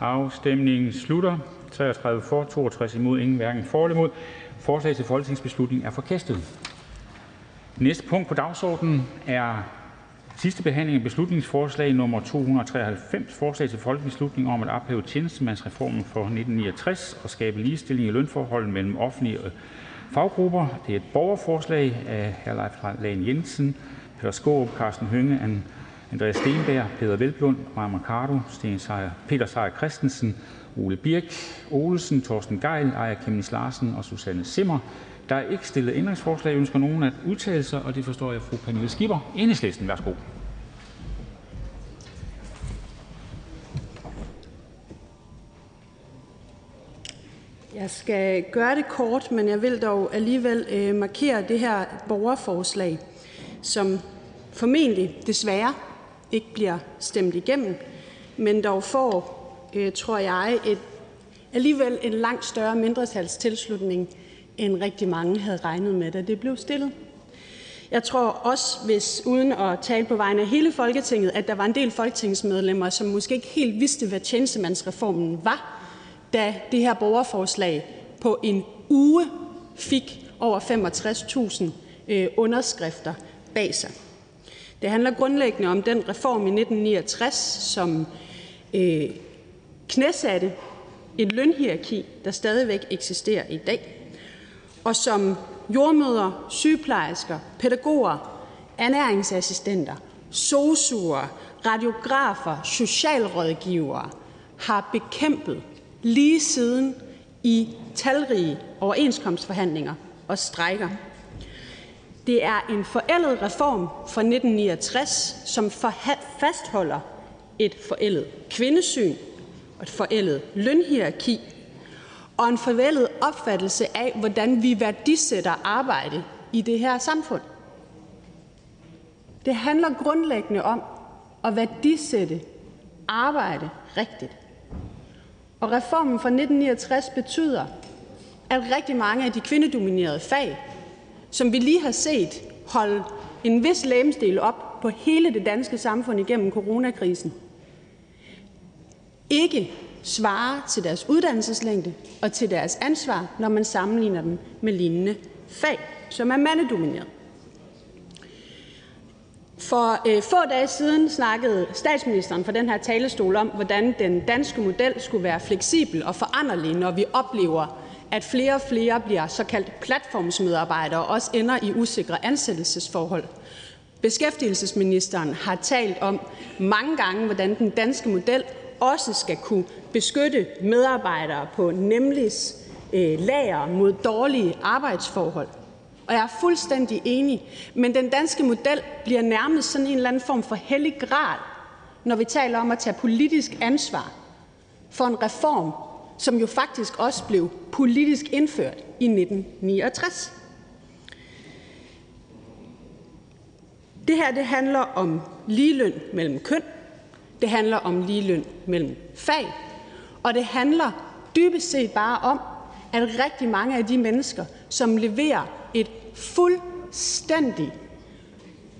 Afstemningen slutter. 33 for, 62 imod, ingen hverken for eller imod. Forslag til folketingsbeslutning er forkastet. Næste punkt på dagsordenen er sidste behandling af beslutningsforslag nummer 293, forslag til folketingsbeslutning om at ophæve tjenestemandsreformen for 1969 og skabe ligestilling i lønforhold mellem offentlige faggrupper. Det er et borgerforslag af hr. Leif Lahn Jensen, Peter Skaarup, Karsten Hønge, Andreas Steenberg, Peder Hvelplund, Mai Mercado, Peter Seier Christensen, Ole Birk Olesen, Torsten Gejl, Aaja Chemnitz Larsen og Susanne Zimmer. Der er ikke stillet ændringsforslag. Ønsker nogen at udtale sig? Og det forstår jeg fru Pernille Skipper. Enhedslisten, værsgo. Jeg skal gøre det kort, men jeg vil dog alligevel øh, markere det her borgerforslag, som formentlig desværre ikke bliver stemt igennem, men dog får, øh, tror jeg, et, alligevel en langt større mindretalstilslutning, end rigtig mange havde regnet med, da det blev stillet. Jeg tror også, hvis uden at tale på vegne af hele Folketinget, at der var en del folketingsmedlemmer, som måske ikke helt vidste, hvad tjenestemandsreformen var, da det her borgerforslag på en uge fik over 65.000 øh, underskrifter bag sig. Det handler grundlæggende om den reform i 1969, som øh, knæsatte et lønhierarki, der stadigvæk eksisterer i dag, og som jordmøder, sygeplejersker, pædagoger, ernæringsassistenter, sosuer, radiografer, socialrådgivere har bekæmpet lige siden i talrige overenskomstforhandlinger og strejker. Det er en forældet reform fra 1969, som fastholder et forældet kvindesyn og et forældet lønhierarki og en forældet opfattelse af, hvordan vi værdisætter arbejde i det her samfund. Det handler grundlæggende om at værdisætte arbejde rigtigt. Og reformen fra 1969 betyder, at rigtig mange af de kvindedominerede fag, som vi lige har set holde en vis lægemsdel op på hele det danske samfund igennem coronakrisen, ikke svarer til deres uddannelseslængde og til deres ansvar, når man sammenligner dem med lignende fag, som er mandedomineret. For øh, få dage siden snakkede statsministeren fra den her talerstol om, hvordan den danske model skulle være fleksibel og foranderlig, når vi oplever, at flere og flere bliver såkaldt platformsmedarbejdere og også ender i usikre ansættelsesforhold. Beskæftigelsesministeren har talt om mange gange, hvordan den danske model også skal kunne beskytte medarbejdere på nemlig øh, lager mod dårlige arbejdsforhold. Og jeg er fuldstændig enig, men den danske model bliver nærmest sådan en eller anden form for hellig gral, når vi taler om at tage politisk ansvar for en reform, som jo faktisk også blev politisk indført i 1969. Det her det handler om ligeløn mellem køn, det handler om ligeløn mellem fag, og det handler dybest set bare om, at rigtig mange af de mennesker, som leverer et fuldstændig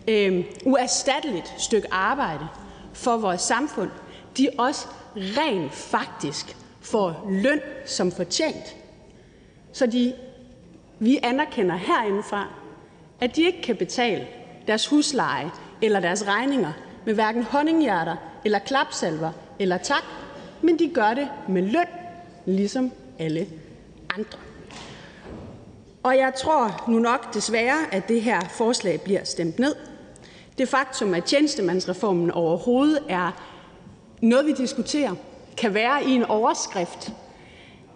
øh, uerstatteligt stykke arbejde for vores samfund, de også rent faktisk får løn som fortjent. Så de, vi anerkender herindefra, at de ikke kan betale deres husleje eller deres regninger med hverken honninghjerter eller klapsalver eller tak, men de gør det med løn, ligesom alle andre. Og jeg tror nu nok desværre, at det her forslag bliver stemt ned. Det faktum, at tjenestemandsreformen overhovedet er noget, vi diskuterer, kan være i en overskrift,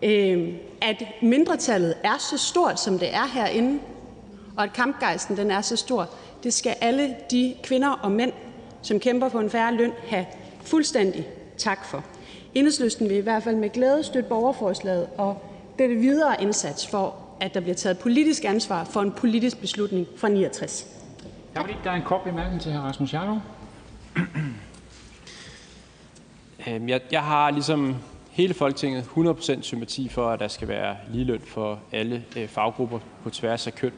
øh, at mindretallet er så stort, som det er herinde, og at kampgejsten den er så stor, det skal alle de kvinder og mænd, som kæmper for en færre løn, have fuldstændig tak for. Enhedslisten vil i hvert fald med glæde støtte borgerforslaget og det videre indsats for, at der bliver taget politisk ansvar for en politisk beslutning fra 69. Tak fordi der er en kort bemærkning til hr. Rasmus Jarlov. Øhm, Øhm, jeg, jeg har ligesom hele Folketinget 100% sympati for, at der skal være ligeløn for alle øh, faggrupper på tværs af køn.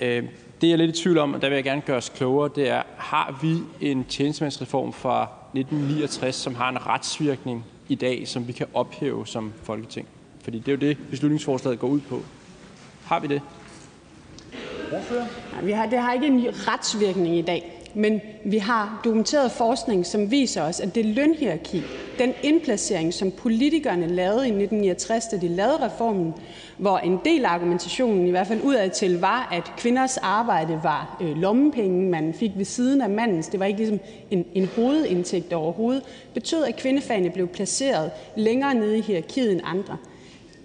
Øhm, det jeg er lidt i tvivl om, og der vil jeg gerne gøre os klogere, det er, har vi en tjenestemandsreform fra 1969, som har en retsvirkning i dag, som vi kan ophæve som Folketing? Fordi det er jo det, beslutningsforslaget går ud på. Har vi det? Nej, vi har, det har ikke en retsvirkning i dag. Men vi har dokumenteret forskning, som viser os, at det lønhierarki, den indplacering, som politikerne lavede i 1969, da de lavede reformen, hvor en del af argumentationen, i hvert fald udadtil, var, at kvinders arbejde var øh, lommepenge, man fik ved siden af mandens. Det var ikke ligesom en, en hovedindtægt overhovedet. betød, at kvindefagene blev placeret længere nede i hierarkiet end andre.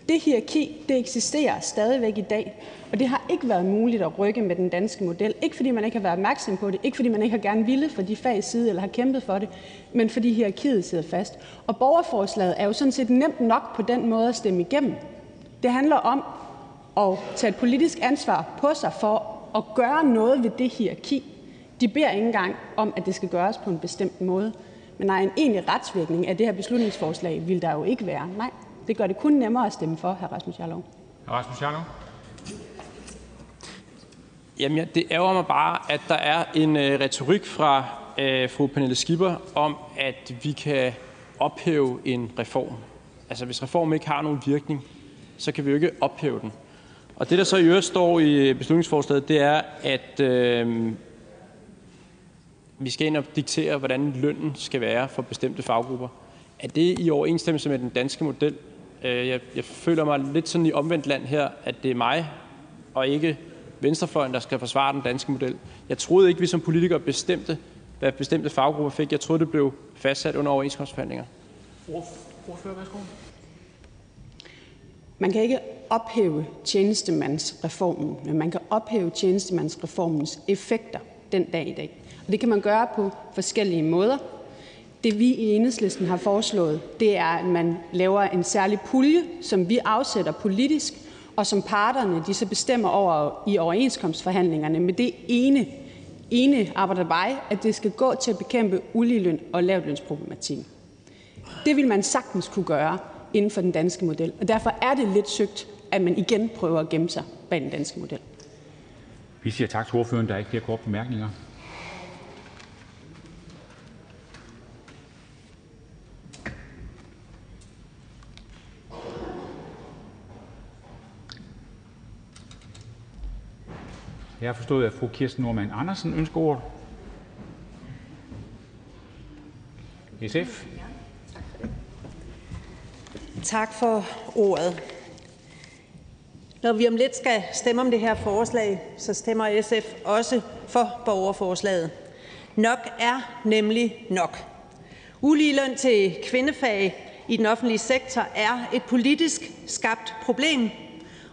Det hierarki det eksisterer stadigvæk i dag, og det har ikke været muligt at rykke med den danske model. Ikke fordi man ikke har været opmærksom på det, ikke fordi man ikke har gerne ville for de fags side eller har kæmpet for det, men fordi hierarkiet sidder fast. Og borgerforslaget er jo sådan set nemt nok på den måde at stemme igennem. Det handler om at tage et politisk ansvar på sig for at gøre noget ved det hierarki. De beder ikke engang om, at det skal gøres på en bestemt måde. Men nej, en egentlig retsvirkning af det her beslutningsforslag vil der jo ikke være. Nej, det gør det kun nemmere at stemme for, hr. Rasmus Jarlov. Øh, jeg, jeg føler mig lidt sådan i omvendt land her, at det er mig, og ikke venstrefløjen, der skal forsvare den danske model. Jeg troede ikke, vi som politikere bestemte, hvad bestemte faggrupper fik. Jeg troede, det blev fastsat under overenskomstforhandlinger. Man kan ikke ophæve tjenestemandsreformen, men man kan ophæve tjenestemandsreformens effekter den dag i dag. Og det kan man gøre på forskellige måder. Det vi i enhedslisten har foreslået, det er, at man laver en særlig pulje, som vi afsætter politisk, og som parterne de så bestemmer over i overenskomstforhandlingerne med det ene, ene arbejde, at det skal gå til at bekæmpe uligeløn og lavtlønsproblematikken. Det vil man sagtens kunne gøre inden for den danske model, og derfor er det lidt søgt, at man igen prøver at gemme sig bag den danske model. Vi siger tak til ordføreren. Der er ikke flere korte bemærkninger. Jeg har forstået, at fru Kirsten Normann Andersen ønsker ordet. SF. Tak for ordet. Når vi om lidt skal stemme om det her forslag, så stemmer SF også for borgerforslaget. Nok er nemlig nok. Uligeløn til kvindefag i den offentlige sektor er et politisk skabt problem,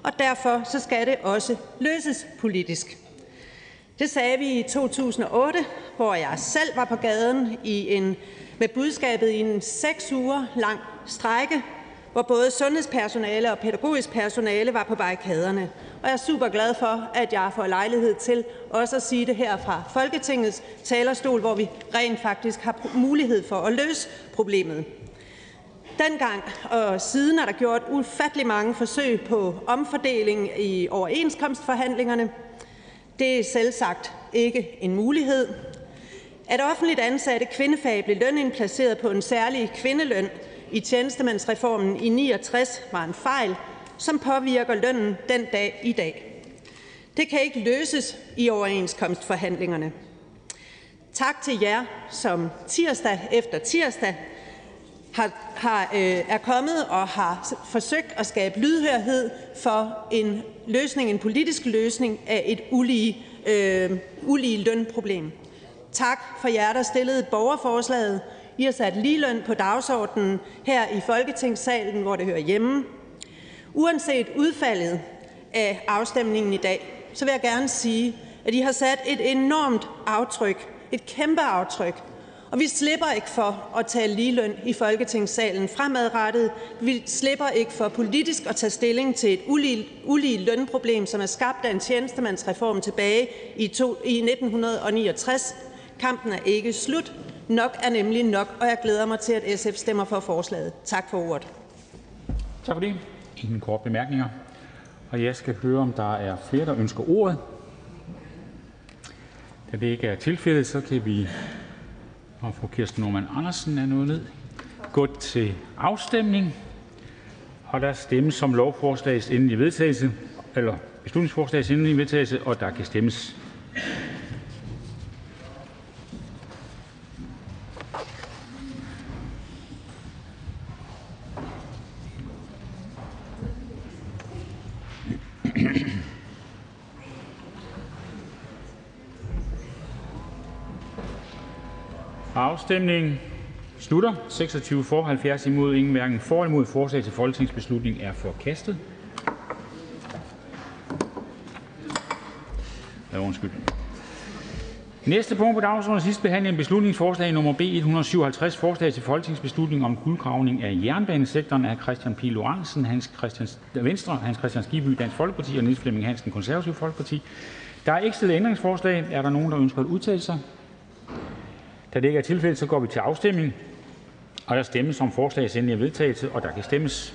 og derfor så skal det også løses politisk. Det sagde vi i 2008, hvor jeg selv var på gaden i en, med budskabet i en seks uger lang strække, hvor både sundhedspersonale og pædagogisk personale var på barrikaderne. Og jeg er super glad for, at jeg får lejlighed til også at sige det her fra Folketingets talerstol, hvor vi rent faktisk har mulighed for at løse problemet. Dengang og siden er der gjort ufattelig mange forsøg på omfordeling i overenskomstforhandlingerne. Det er selvsagt ikke en mulighed. At offentligt ansatte kvindefag blev lønindplaceret på en særlig kvindeløn i tjenestemandsreformen i 69 var en fejl, som påvirker lønnen den dag i dag. Det kan ikke løses i overenskomstforhandlingerne. Tak til jer, som tirsdag efter tirsdag Øh, er kommet og har forsøgt at skabe lydhørhed for en løsning, en politisk løsning af et ulige, øh, ulige lønproblem. Tak for jer, der stillede borgerforslaget. I har sat ligeløn på dagsordenen her i Folketingssalen, hvor det hører hjemme. Uanset udfaldet af afstemningen i dag, så vil jeg gerne sige, at I har sat et enormt aftryk, et kæmpe aftryk og vi slipper ikke for at tale ligeløn i Folketingssalen fremadrettet. Vi slipper ikke for politisk at tage stilling til et ulige, ulige lønproblem, som er skabt af en tjenestemandsreform tilbage i, to, i 1969. Kampen er ikke slut. Nok er nemlig nok, og jeg glæder mig til, at SF stemmer for forslaget. Tak for ordet. Tak for det. Ingen korte bemærkninger. Og jeg skal høre, om der er flere, der ønsker ordet. Da det ikke er tilfældet, så kan vi og fru Kirsten Normann Andersen er nået ned. Gå til afstemning. Og der stemmes som lovforslagets endelige vedtagelse, eller beslutningsforslagets endelige vedtagelse, og der kan stemmes. Afstemningen slutter. 26 for, 70 imod, ingen hverken for imod. Forslag til folketingsbeslutning er forkastet. Ja, undskyld. Næste punkt på dagsordenen er sidste behandling af beslutningsforslag nummer B 157, forslag til folketingsbeslutning om guldgravning af jernbanesektoren af Christian P. Lorentzen, Hans Christian, Venstre, Hans Christian Skiby, Dansk Folkeparti og Niels Flemming Hansen, Konservativ Folkeparti. Der er ikke stillet ændringsforslag. Er der nogen, der ønsker at udtale sig? Da det ikke er tilfældet, så går vi til afstemning. Og der stemmes om forslagets endelige vedtagelse, og der kan stemmes.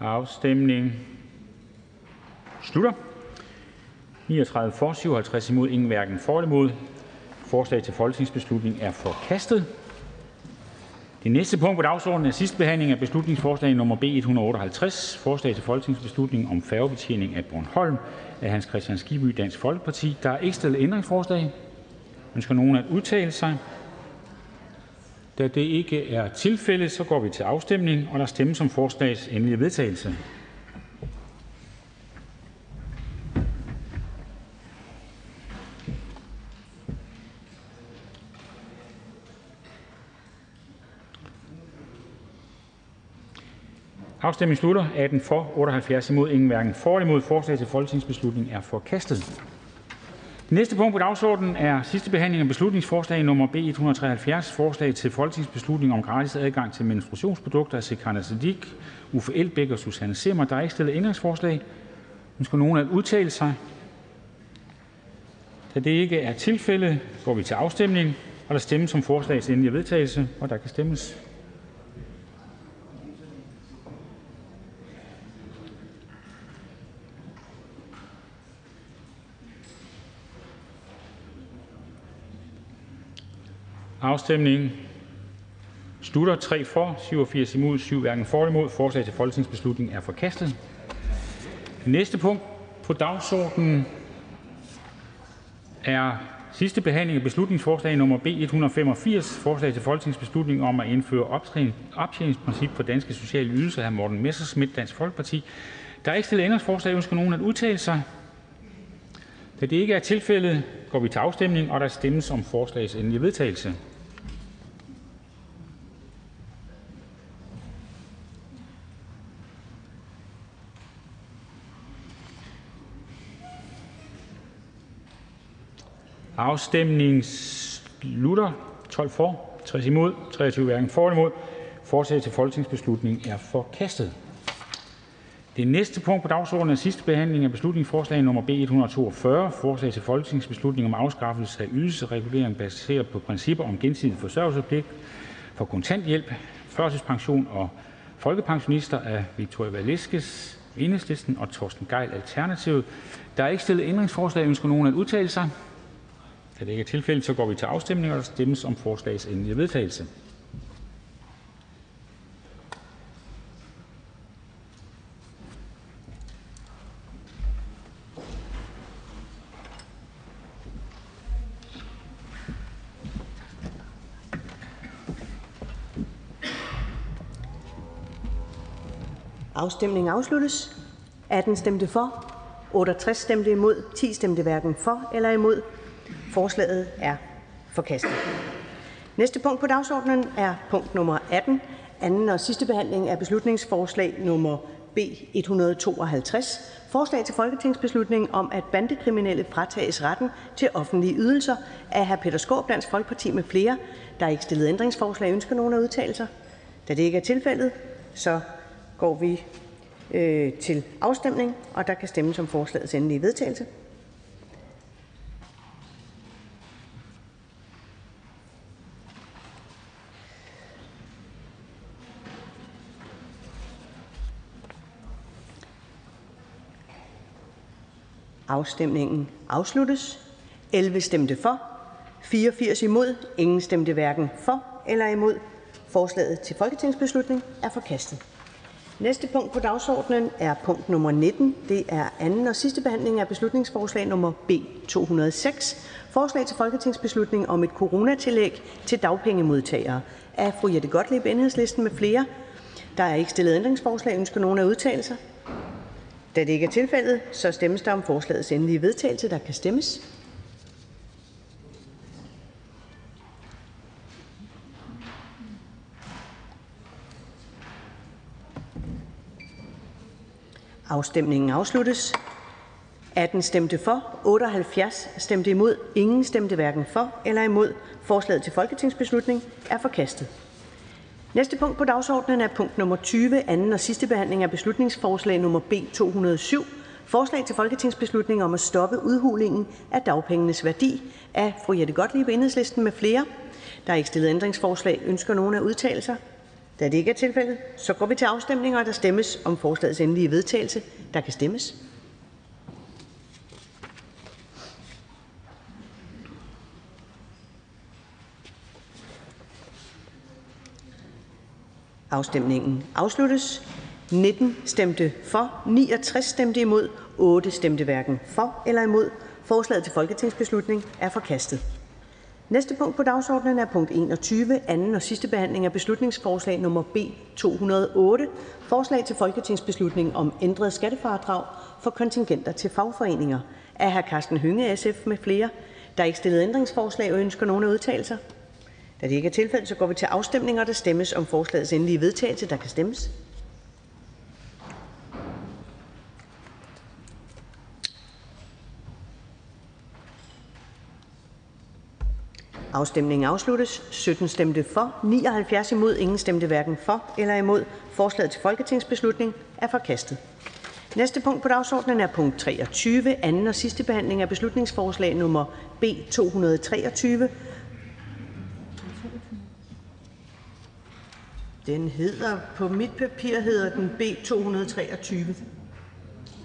Afstemning slutter. 39 for, 57 imod, ingen hverken for eller imod. Forslag til folketingsbeslutning er forkastet. Det næste punkt på dagsordenen er sidste behandling af beslutningsforslag nummer B 158, forslag til folketingsbeslutning om færgebetjening af Bornholm af Hans Kristian Skibby, Dansk Folkeparti. Der er ikke stillet ændringsforslag. Ønsker nogen at udtale sig? Da det ikke er tilfældet, så går vi til afstemning, og der stemmes om Afstemningen slutter. 18 for, 78 imod, ingen hverken for eller imod. Forslag til folketingsbeslutning er forkastet. Det næste punkt på dagsordenen er sidste behandling af beslutningsforslag nr. B 173: Forslag til folketingsbeslutning om gratis adgang til menstruationsprodukter af Sikandar Siddique Uffe Elbæk og Susanne Zimmer Der er ikke stillet ændringsforslag. Ønsker nogen at udtale sig? Da det ikke er tilfældet, går vi til afstemning. og Der stemmes om forslagets endelige vedtagelse, og der kan stemmes. Afstemningen slutter. 3 for, 87 imod, 7 hverken for eller imod. Forslag til folketingsbeslutning er forkastet. Det næste punkt på dagsordenen er sidste behandling af beslutningsforslag nr. B 185: Forslag til folketingsbeslutning om at indføre optjeningsprincip for danske sociale ydelser. Af Morten Messerschmidt (DF). Der er ikke stillet ændringsforslag. Ønsker nogen at udtale sig? Da det ikke er tilfældet, går vi til afstemning. og Der stemmes om forslagets endelige Afstemningen slutter. 12 for, 60 imod, 23 hverken for eller imod. Forslaget til folketingsbeslutning er forkastet. Det næste punkt på dagsordenen er sidste behandling af beslutningsforslag nr. B 142: Forslag til folketingsbeslutning om afskaffelse af ydelsesregulering baseret på principper om gensidig forsørgelsespligt for kontanthjælp, førtidspension og folkepensionister. Af Victoria Velasquez (EL) og Torsten Gejl (ALTERNATIVET). Der er ikke stillet ændringsforslag. Ønsker nogen at udtale sig? Da det ikke er tilfældet, så går vi til afstemning. og Der stemmes om forslagets endelige vedtagelse. Afstemningen afsluttes. 18 stemte for, 68 stemte imod, 10 stemte hverken for eller imod. Forslaget er forkastet. Næste punkt på dagsordenen er punkt nummer 18, anden og sidste behandling af beslutningsforslag nummer B 152, forslag til folketingsbeslutning om, at bandekriminelle fratages retten til offentlige ydelser af hr. Peter Skaarup Dansk Folkeparti med flere. Der ikke stillet ændringsforslag. Ønsker nogen at udtale sig? Da det ikke er tilfældet, så går vi øh, til afstemning, og der kan stemmes Afstemningen afsluttes. 11 stemte for, 84 imod, ingen stemte hverken for eller imod. Forslaget til folketingsbeslutning er forkastet. Næste punkt på dagsordenen er punkt nummer 19. Det er anden og sidste behandling af beslutningsforslag nummer B 206. Forslag til folketingsbeslutning om et coronatillæg til dagpengemodtagere af fru Jette Gottlieb Enhedslisten med flere. Der er ikke stillet ændringsforslag. Ønsker nogen at udtale sig? Da det ikke er tilfældet, så stemmes der om forslagets endelige vedtagelse. Der kan stemmes. Afstemningen afsluttes. 18 stemte for, 78 stemte imod, ingen stemte hverken for eller imod. Forslaget til folketingsbeslutning er forkastet. Næste punkt på dagsordenen er punkt nummer 20, anden og sidste behandling af beslutningsforslag nummer B 207, forslag til folketingsbeslutning om at stoppe udhulingen af dagpengenes værdi af fru Jette Gottlieb Enhedslisten med flere. Der er ikke stillet ændringsforslag. Ønsker nogen at udtale sig? Da det ikke er tilfældet, så går vi til afstemning, og der stemmes om forslagets endelige vedtagelse. Der kan stemmes. Afstemningen afsluttes. 19 stemte for, 69 stemte imod, 8 stemte hverken for eller imod. Forslaget til folketingsbeslutning er forkastet. Næste punkt på dagsordenen er punkt 21, anden og sidste behandling af beslutningsforslag nr. B 208: Forslag til folketingsbeslutning om ændret skattefradrag for kontingenter til fagforeninger. Af Karsten Hønge (SF) m.fl. Der er ikke stillet da det ikke er tilfældet, går vi til afstemning. Der stemmes om forslagets endelige vedtagelse. Der kan stemmes. Afstemningen afsluttes. 17 stemte for, 79 imod, ingen stemte hverken for eller imod. Forslaget til folketingsbeslutning er forkastet. Næste punkt på dagsordenen er punkt 23, anden og sidste behandling af beslutningsforslag nr. B 223. Den hedder, på mit papir hedder den B 223.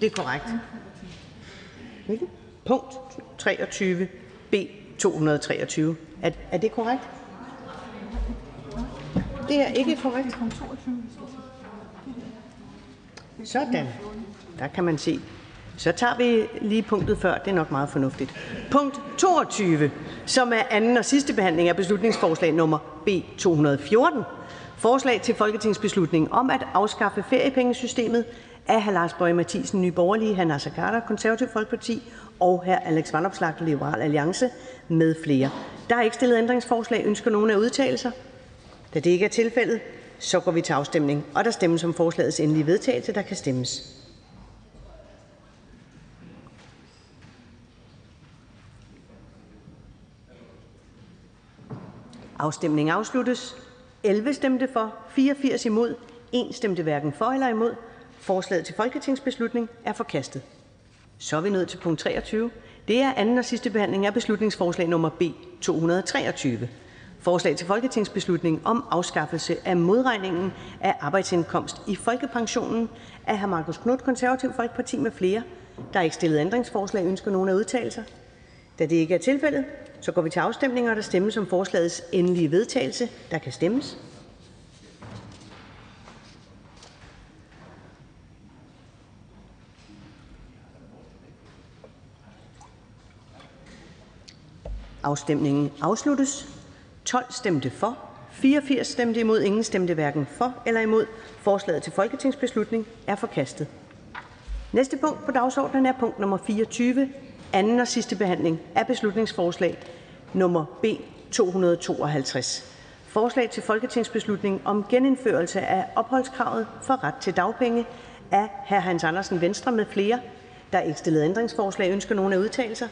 Det er korrekt. Hvilken? Punkt 23, B 223. Er, er det korrekt? Det er ikke korrekt. Sådan. Der kan man se. Så tager vi lige punktet før. Det er nok meget fornuftigt. Punkt 22, som er anden og sidste behandling af beslutningsforslag nummer B 214. Forslag til folketingsbeslutning om at afskaffe feriepengesystemet af hr. Lars Boje Mathiesen, Nye Borgerlige, hr. Naser Khader, Konservativ Folkeparti og hr. Alex Vanopslagh, Liberal Alliance med flere. Der er ikke stillet ændringsforslag. Ønsker nogen at udtale sig? Da det ikke er tilfældet, så går vi til afstemning. Og der stemmes om forslagets endelige vedtagelse. Der kan stemmes. Afstemningen afsluttes. 11 stemte for, 84 imod, 1 stemte hverken for eller imod. Forslaget til folketingsbeslutning er forkastet. Så er vi nået til punkt 23. Det er anden og sidste behandling af beslutningsforslag nummer B 223. Forslag til folketingsbeslutning om afskaffelse af modregningen af arbejdsindkomst i folkepensionen af hr. Marcus Knuth, Konservativ Folkeparti med flere. Der er så går vi til afstemning. og Der stemmes om forslagets endelige vedtagelse. Der kan stemmes. Afstemningen afsluttes. 12 stemte for, 84 stemte imod, ingen stemte hverken for eller imod. Forslaget til folketingsbeslutning er forkastet. Næste punkt på dagsordenen er punkt nummer 24, anden og sidste behandling af beslutningsforslag nummer B 252. Forslag til folketingsbeslutning om genindførelse af opholdskravet for ret til dagpenge af hr. Hans Andersen Venstre med flere. Der er ikke stillet ændringsforslag. Ønsker nogen at udtale sig?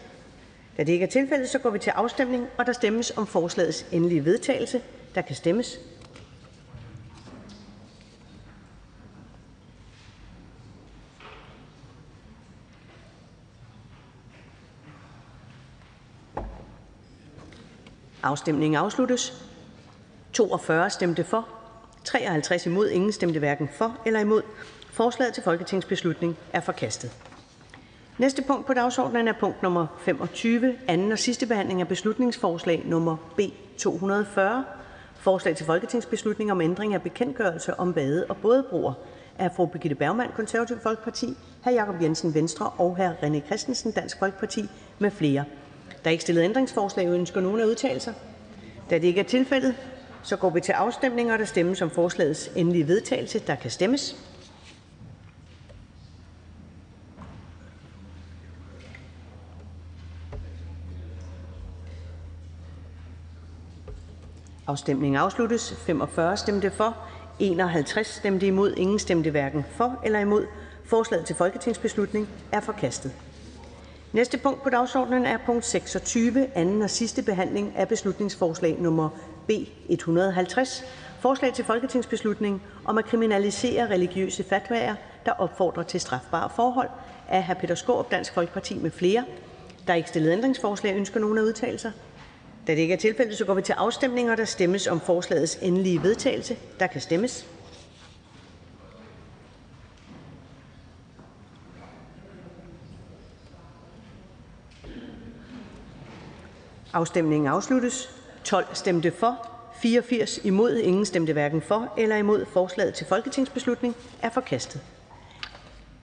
Da det ikke er tilfældet, så går vi til afstemning. og Der stemmes om forslagets endelige vedtagelse. Der kan stemmes. Afstemningen afsluttes. 42 stemte for, 53 imod, ingen stemte hverken for eller imod. Forslaget til folketingsbeslutning er forkastet. Næste punkt på dagsordenen er punkt nummer 25, anden og sidste behandling af beslutningsforslag nummer B 240. Forslag til folketingsbeslutning om ændring af bekendtgørelse om bade- og bådebroer af fru Birgitte Bergman, Konservativ Folkeparti, hr. Jakob Jensen, Venstre og hr. René Christensen, Dansk Folkeparti med flere. Der er ikke stillet ændringsforslag. Ønsker nogen at udtale sig? Da det ikke er tilfældet, så går vi til afstemning. og Der stemmes om forslagets endelige vedtagelse. Der kan stemmes. Afstemningen afsluttes. 45 stemte for, 51 stemte imod, ingen stemte hverken for eller imod. Forslaget til folketingsbeslutning er forkastet. Næste punkt på dagsordenen er punkt 26, anden og sidste behandling af beslutningsforslag nummer B 150. Forslag til folketingsbeslutning om at kriminalisere religiøse fatwaer, der opfordrer til strafbare forhold af hr. Peter Skaarup, Dansk Folkeparti med flere. Der er ikke stillet ændringsforslag. Ønsker nogen at udtale sig? Da det ikke er tilfældet, så går vi til afstemning. og Der stemmes om forslagets endelige vedtagelse. Der kan stemmes. Afstemningen afsluttes. 12 stemte for, 84 imod, ingen stemte hverken for eller imod. Forslaget til folketingsbeslutning er forkastet.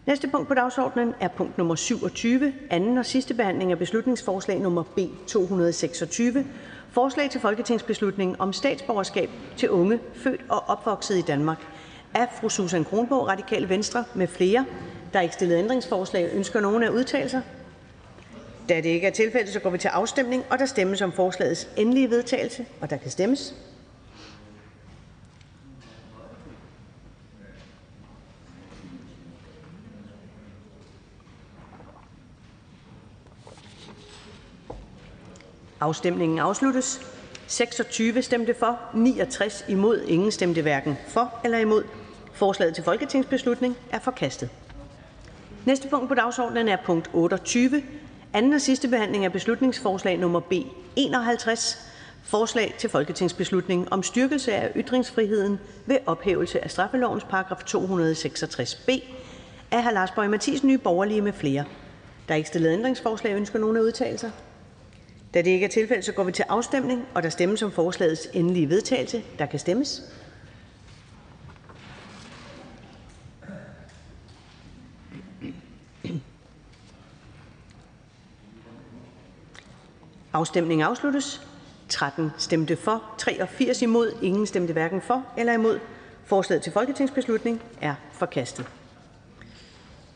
Næste punkt på dagsordenen er punkt nummer 27, anden og sidste behandling af beslutningsforslag nummer B 226. Forslag til folketingsbeslutning om statsborgerskab til unge født og opvokset i Danmark. Af fru Susan Kronborg, Radikale Venstre med flere. Der er da det ikke er tilfældet, så går vi til afstemning, og der stemmes om forslagets endelige vedtagelse, og der kan stemmes. Afstemningen afsluttes. 26 stemte for, 69 imod, ingen stemte hverken for eller imod. Forslaget til folketingsbeslutning er forkastet. Næste punkt på dagsordenen er punkt 28, anden og sidste behandling af beslutningsforslag nummer B 51, forslag til folketingsbeslutning om styrkelse af ytringsfriheden ved ophævelse af straffelovens paragraf 266b af hr. Lars Boje Mathiesen, Nye Borgerlige med flere. Der er ikke stillet ændringsforslag. Ønsker nogen at udtale sig? Da det ikke er tilfældet, så går vi til afstemning, og der stemmes om forslagets endelige vedtagelse. Der kan stemmes. Afstemningen afsluttes. 13 stemte for, 83 imod, ingen stemte hverken for eller imod. Forslaget til folketingsbeslutning er forkastet.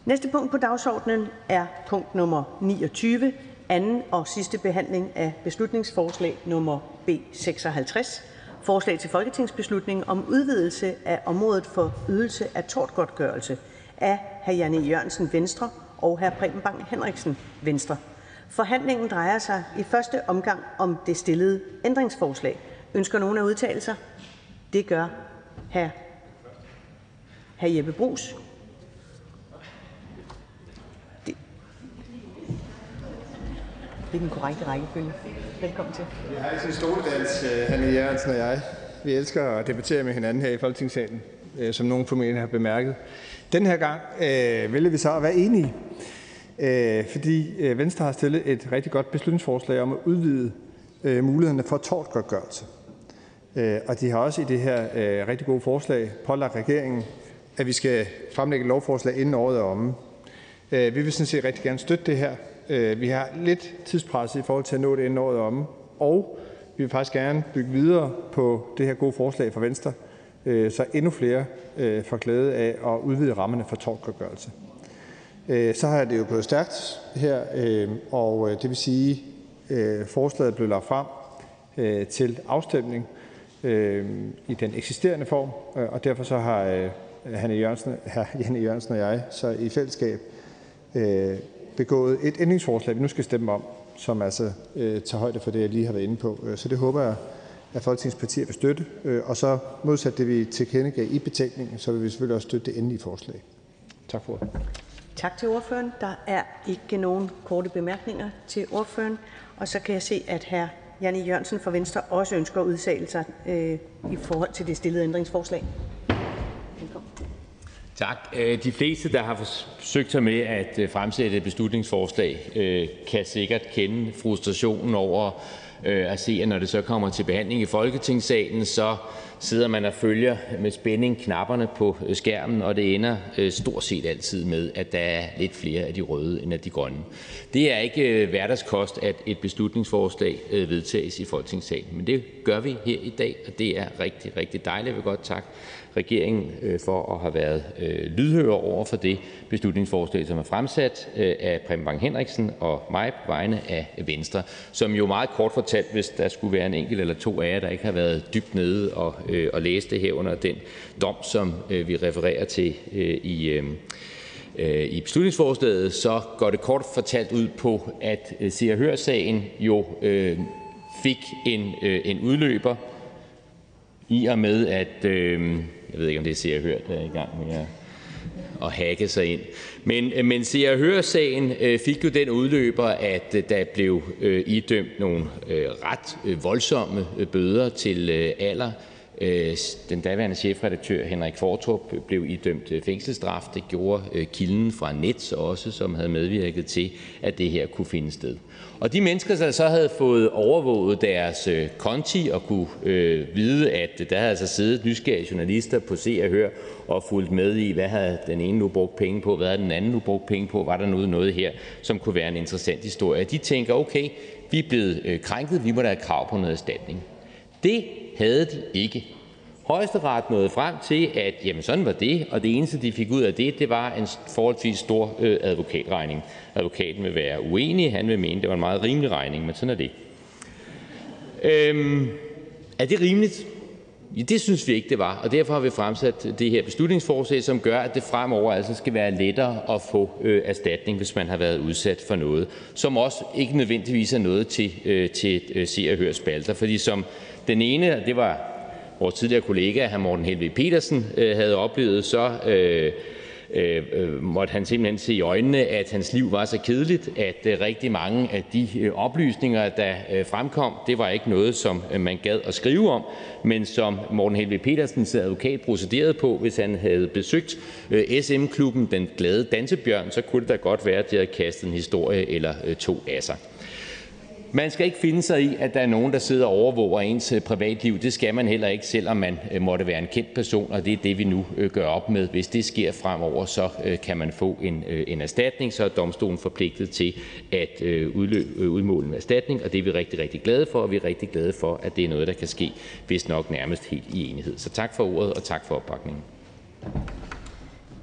Næste punkt på dagsordenen er punkt nummer 29, anden og sidste behandling af beslutningsforslag nummer B 56, forslag til folketingsbeslutning om udvidelse af området for ydelse af tortgodtgørelse af hr. Janne Jørgensen Venstre og hr. Preben Bang Henriksen Venstre. Forhandlingen drejer sig i første omgang om det stillede ændringsforslag. Ønsker nogen at udtale sig? Det gør hr. hr. Jeppe Bruus. Det, det er den korrekte rækkefølge. Velkommen til. Vi har altid stoledans, øh, Hanne Jørgensen og jeg. Vi elsker at debattere med hinanden her i Folketingssalen, øh, som nogen formentlig har bemærket. Den her gang øh, ville vi så at være enige, Øh, fordi øh, Venstre har stillet et rigtig godt beslutningsforslag om at udvide øh, mulighederne for tortgodtgørelse. Og de har også i det her rigtig gode forslag pålagt regeringen, at vi skal fremlægge et lovforslag inden året er omme. Vi vil sådan set rigtig gerne støtte det her. Vi har lidt tidspresset i forhold til at nå det inden året er omme, og vi vil faktisk gerne bygge videre på det her gode forslag fra Venstre, så endnu flere får glæde af at udvide rammerne for tortgodtgørelse. Øh, så har det jo gået stærkt her, øh, og øh, det vil sige, at forslaget blev lagt frem til afstemning i den eksisterende form, og derfor så har Hanne Jørgensen, her Janne Jørgensen og jeg så i fællesskab begået et ændringsforslag, vi nu skal stemme om, som altså tager højde for det, jeg lige har været inde på. Så det håber jeg, at Folketingets partier vil støtte. Og så modsat det, vi tilkendegav i betænkningen, så vil vi selvfølgelig også støtte det endelige forslag. Tak for ordet. Tak til ordføreren. Der er ikke nogen korte bemærkninger til ordføreren. Og så kan jeg se, at hr. Janne Jørgensen fra Venstre også ønsker at udtale sig øh, i forhold til det stillede ændringsforslag. Velkommen. Tak. Øh, de fleste, der har forsøgt sig med at øh, fremsætte et beslutningsforslag, øh, kan sikkert kende frustrationen over at se, at når det så kommer til behandling i Folketingssalen, så sidder man og følger med spænding knapperne på øh, skærmen, og det ender øh, stort set altid med, at der er lidt flere af de røde end af de grønne. Det er ikke øh, hverdagskost, at et beslutningsforslag vedtages i Folketingssalen, men det gør vi her i dag, og det er rigtig, rigtig dejligt. Jeg vil godt takke regeringen for at have været lydhører over for det beslutningsforslag, som er fremsat af Preben Bang Henriksen og mig på vegne af Venstre, som jo meget kort fortalt, hvis der skulle være en enkelt eller to af jer, der ikke har været dybt nede og, Øh, og læse det her under den dom, som øh, vi refererer til øh, i, i beslutningsforslaget, så går det kort fortalt ud på, at Se og Hør-sagen jo øh, fik en, øh, en udløber i og med, at øh, jeg ved ikke, om det er Se og Hør, der er i gang med at, at hacke sig ind. Men, men Se og Hør-sagen øh, fik jo den udløber, at øh, der blev øh, idømt nogle øh, ret øh, voldsomme øh, bøder til øh, aller Øh, Øh, den daværende chefredaktør Henrik Fortrup blev idømt øh, fængselsstraf. Det gjorde øh, kilden fra Nets også, som havde medvirket til, at det her kunne finde sted. Og de mennesker, der så havde fået overvåget deres konti og kunne vide, at der havde altså siddet nysgerrige journalister på Se og Hør og fulgt med i, hvad havde den ene nu brugt penge på, hvad havde den anden nu brugt penge på, var der noget, noget her, som kunne være en interessant historie. De tænker, okay, vi er blevet krænket, vi må da have krav på noget erstatning. Det havde de ikke. Højesteret nåede frem til, at jamen, sådan var det, og det eneste, de fik ud af det, det var en forholdsvis stor øh, advokatregning. Advokaten vil være uenig. Han vil mene, det var en meget rimelig regning, men sådan er det. Øhm, er det rimeligt? Ja, det synes vi ikke, det var, og derfor har vi fremsat det her beslutningsforslag, som gør, at det fremover altså skal være lettere at få øh, erstatning, hvis man har været udsat for noget, som også ikke nødvendigvis er noget til, øh, til øh, se og høre spalter. Fordi som den ene, det var vores tidligere kollega hr. Morten Helveg Petersen øh, havde oplevet, så øh, øh, øh måtte han simpelthen se i øjnene, at hans liv var så kedeligt, at øh, rigtig mange af de øh, oplysninger, der fremkom, det var ikke noget, som man gad at skrive om, men som Morten Helveg Petersens advokat procederede på, hvis han havde besøgt SM-klubben Den Glade Dansebjørn, så kunne det da godt være, at de havde kastet en historie eller to af sig. Man skal ikke finde sig i, at der er nogen, der sidder og overvåger ens øh, privatliv. Det skal man heller ikke, selvom man øh, måtte være en kendt person, og det er det, vi nu øh, gør op med. Hvis det sker fremover, så kan man få en, en erstatning, så er domstolen forpligtet til at udmåle en erstatning, og det er vi rigtig, rigtig glade for, og vi er rigtig glade for, at det er noget, der kan ske, hvis nok nærmest helt i enighed. Så tak for ordet, og tak for opbakningen.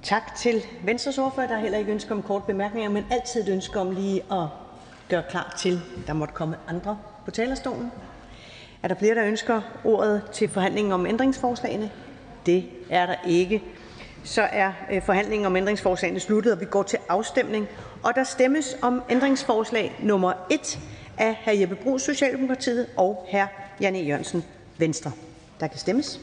Tak til Venstres ordfører. Der er heller ikke ønske om kort bemærkninger, men altid et ønske om lige at gør klar til, der måtte komme andre på talerstolen. Er der flere, der ønsker ordet til forhandlingen om ændringsforslagene? Det er der ikke. Så er øh, forhandlingen om ændringsforslagene sluttet, og vi går til afstemning. Og der stemmes om ændringsforslag nummer 1 af hr. Jeppe Bruus, Socialdemokratiet, og hr. Jan E. Jørgensen, Venstre. Der kan stemmes.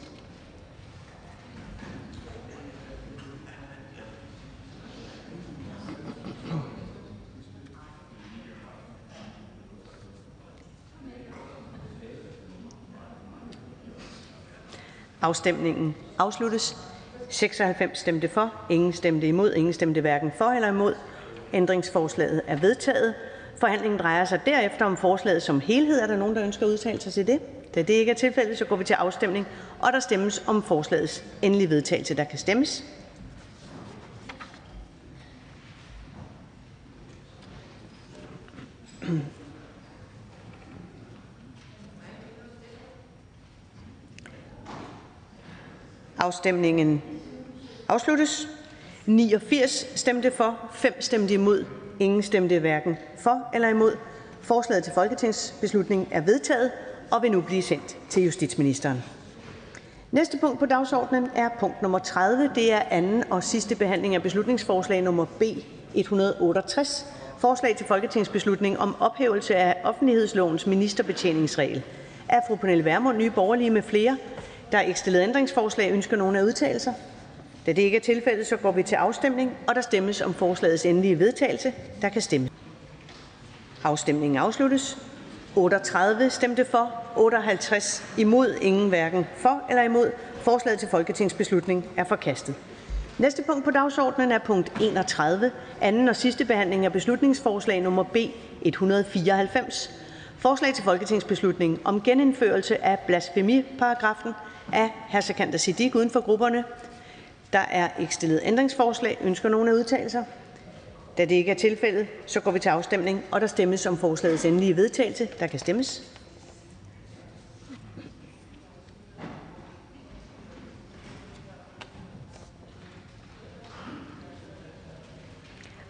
Afstemningen afsluttes. 96 stemte for, ingen stemte imod, ingen stemte hverken for eller imod. Ændringsforslaget er vedtaget. Forhandlingen drejer sig derefter om forslaget som helhed. Er der nogen, der ønsker at udtale sig til det? Da det ikke er tilfældet, så går vi til afstemning, og der stemmes om forslagets endelige vedtagelse. Der kan stemmes. Afstemningen afsluttes. 89 stemte for, 5 stemte imod, ingen stemte hverken for eller imod. Forslaget til folketingsbeslutning er vedtaget og vil nu blive sendt til justitsministeren. Næste punkt på dagsordenen er punkt nummer 30. Det er anden og sidste behandling af beslutningsforslag nummer B 168. Forslag til folketingsbeslutning om ophævelse af offentlighedslovens ministerbetjeningsregel. Af fru Pernille Vermund, Nye Borgerlige med flere. Der er ikke stillet ændringsforslag. Ønsker nogen at udtale sig? Da det ikke er tilfældet, så går vi til afstemning, og der stemmes om forslagets endelige vedtagelse. Der kan stemmes. Afstemningen afsluttes. 38 stemte for, 58 imod, ingen hverken for eller imod. Forslaget til folketingsbeslutning er forkastet. Næste punkt på dagsordenen er punkt 31, anden og sidste behandling af beslutningsforslag nummer B 194. Forslag til folketingsbeslutning om genindførelse af blasfemiparagrafen af hr. Sikander Siddiq uden for grupperne. Der er ikke stillet ændringsforslag. Ønsker nogen at udtale sig? Da det ikke er tilfældet, så går vi til afstemning, og der stemmes om forslagets endelige vedtagelse. Der kan stemmes.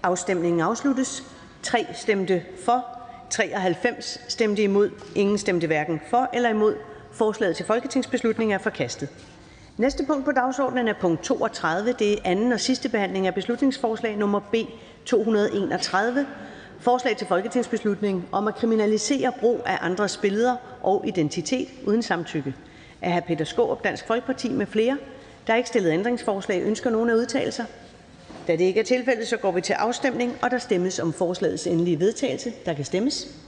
Afstemningen afsluttes. 3 stemte for, 93 stemte imod, ingen stemte hverken for eller imod. Forslaget til folketingsbeslutning er forkastet. Næste punkt på dagsordenen er punkt 32. Det er anden og sidste behandling af beslutningsforslag nummer B 231. Forslag til folketingsbeslutning om at kriminalisere brug af andres billeder og identitet uden samtykke. Af hr. Peter Skaarup, Dansk Folkeparti med flere. Der er ikke stillet ændringsforslag. Ønsker nogen at udtale sig? Da det ikke er tilfældet, så går vi til afstemning, og der stemmes om forslagets endelige vedtagelse. Der kan stemmes.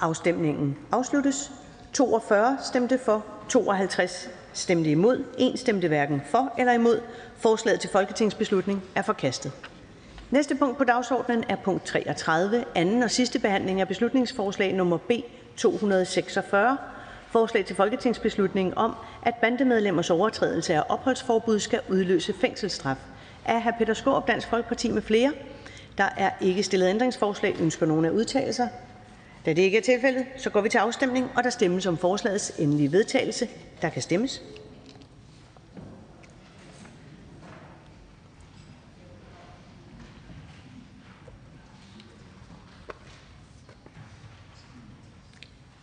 Afstemningen afsluttes. 42 stemte for, 52 stemte imod, 1 stemte hverken for eller imod. Forslaget til folketingsbeslutning er forkastet. Næste punkt på dagsordenen er punkt 33, anden og sidste behandling af beslutningsforslag nummer B 246. Forslag til folketingsbeslutning om, at bandemedlemmers overtrædelse af opholdsforbud skal udløse fængselsstraf. Af hr. Peter Skaarup, Dansk Folkeparti med flere. Der er da det ikke er tilfældet, så går vi til afstemning, og der stemmes om forslagets endelige vedtagelse. Der kan stemmes.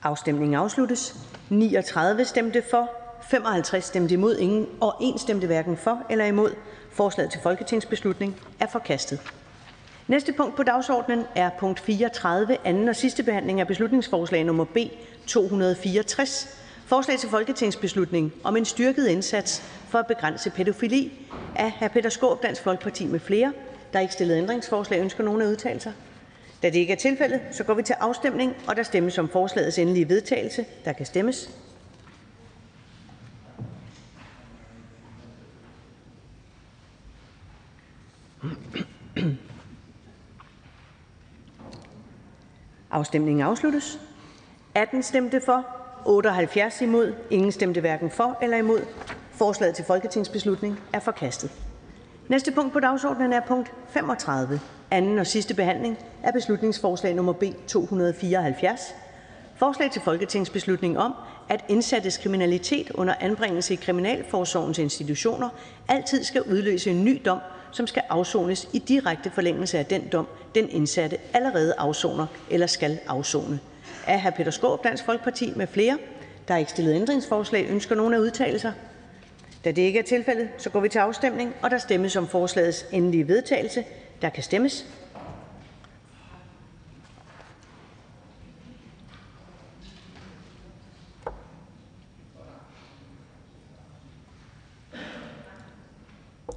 Afstemningen afsluttes. 39 stemte for, 55 stemte imod, ingen og 1 stemte hverken for eller imod. Forslaget til folketingsbeslutning er forkastet. Næste punkt på dagsordenen er punkt 34, anden og sidste behandling af beslutningsforslag nummer B 264. Forslag til folketingsbeslutning om en styrket indsats for at begrænse pædofili af hr. Peter Skaarup, Dansk Folkeparti med flere. Der er ikke stillet ændringsforslag. Ønsker nogen at udtale sig? Da det ikke er tilfældet, så går vi til afstemning, og der stemmes om forslagets endelige vedtagelse. Der kan stemmes. Afstemningen afsluttes. 18 stemte for, 78 imod, ingen stemte hverken for eller imod. Forslaget til folketingsbeslutning er forkastet. Næste punkt på dagsordenen er punkt 35, anden og sidste behandling af beslutningsforslag nummer B 274. Forslag til folketingsbeslutning om, at indsattes kriminalitet under anbringelse i Kriminalforsorgens institutioner altid skal udløse en ny dom, som skal afsones i direkte forlængelse af den dom, den indsatte allerede afsoner eller skal afsone. Af hr. Peter Skaarup, Dansk Folkeparti med flere. Der er ikke stillet ændringsforslag. Ønsker nogen at udtale sig? Da det ikke er tilfældet, så går vi til afstemning, og der stemmes om forslagets endelige vedtagelse. Der kan stemmes.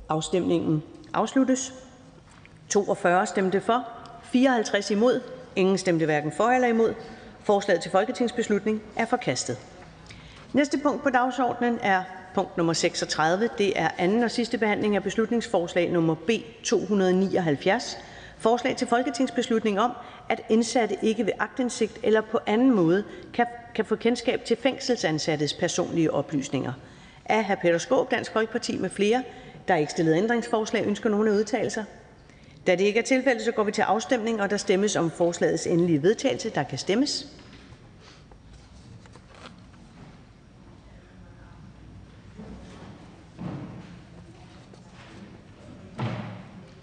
Afstemningen afsluttes. 42 stemte for, 54 imod, ingen stemte hverken for eller imod. Forslaget til folketingsbeslutning er forkastet. Næste punkt på dagsordenen er punkt nummer 36. Det er anden og sidste behandling af beslutningsforslag nummer B 279. Forslag til folketingsbeslutning om, at indsatte ikke ved agtindsigt eller på anden måde kan, kan få kendskab til fængselsansattes personlige oplysninger. Af hr. Peter Skaarup, Dansk Folkeparti med flere. Der er ikke stillet ændringsforslag. Ønsker nogen at udtale sig? Da det ikke er tilfældet, så går vi til afstemning, og der stemmes om forslagets endelige vedtagelse. Der kan stemmes.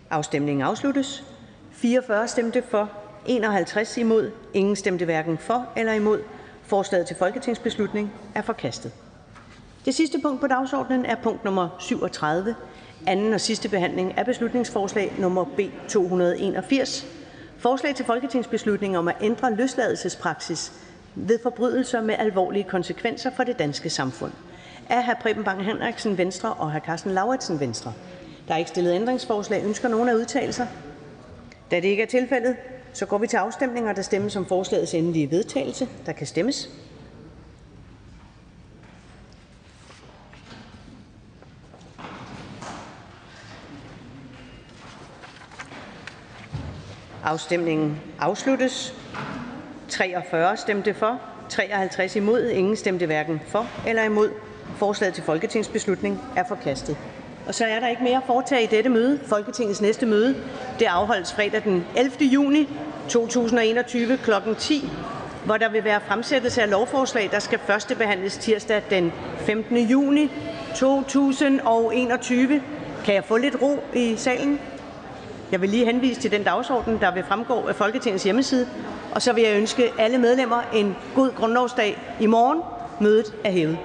Afstemningen afsluttes. 44 stemte for, 51 imod, ingen stemte hverken for eller imod. Forslaget til folketingsbeslutning er forkastet. Det sidste punkt på dagsordenen er punkt nummer 37, anden og sidste behandling af beslutningsforslag nummer B 281. Forslag til folketingsbeslutning om at ændre løsladelsespraksis ved forbrydelser med alvorlige konsekvenser for det danske samfund. Af hr. Preben Bang Henriksen Venstre og hr. Carsten Lauritsen Venstre. Der er ikke stillet ændringsforslag. Ønsker nogen at udtale sig? Da det ikke er tilfældet, så går vi til afstemning, og der stemmes om forslagets endelige vedtagelse. Der kan stemmes. Afstemningen afsluttes. 43 stemte for, 53 imod, ingen stemte hverken for eller imod. Forslaget til folketingsbeslutning er forkastet. Og så er der ikke mere at foretage i dette møde. Folketingets næste møde det afholdes fredag den 11. juni 2021 kl. 10, hvor der vil være fremsættelse af lovforslag, der skal førstebehandles tirsdag den 15. juni 2021. Kan jeg få lidt ro i salen? Jeg vil lige henvise til den dagsorden, der vil fremgå af Folketingets hjemmeside. Og så vil jeg ønske alle medlemmer en god grundlovsdag i morgen. Mødet er hævet.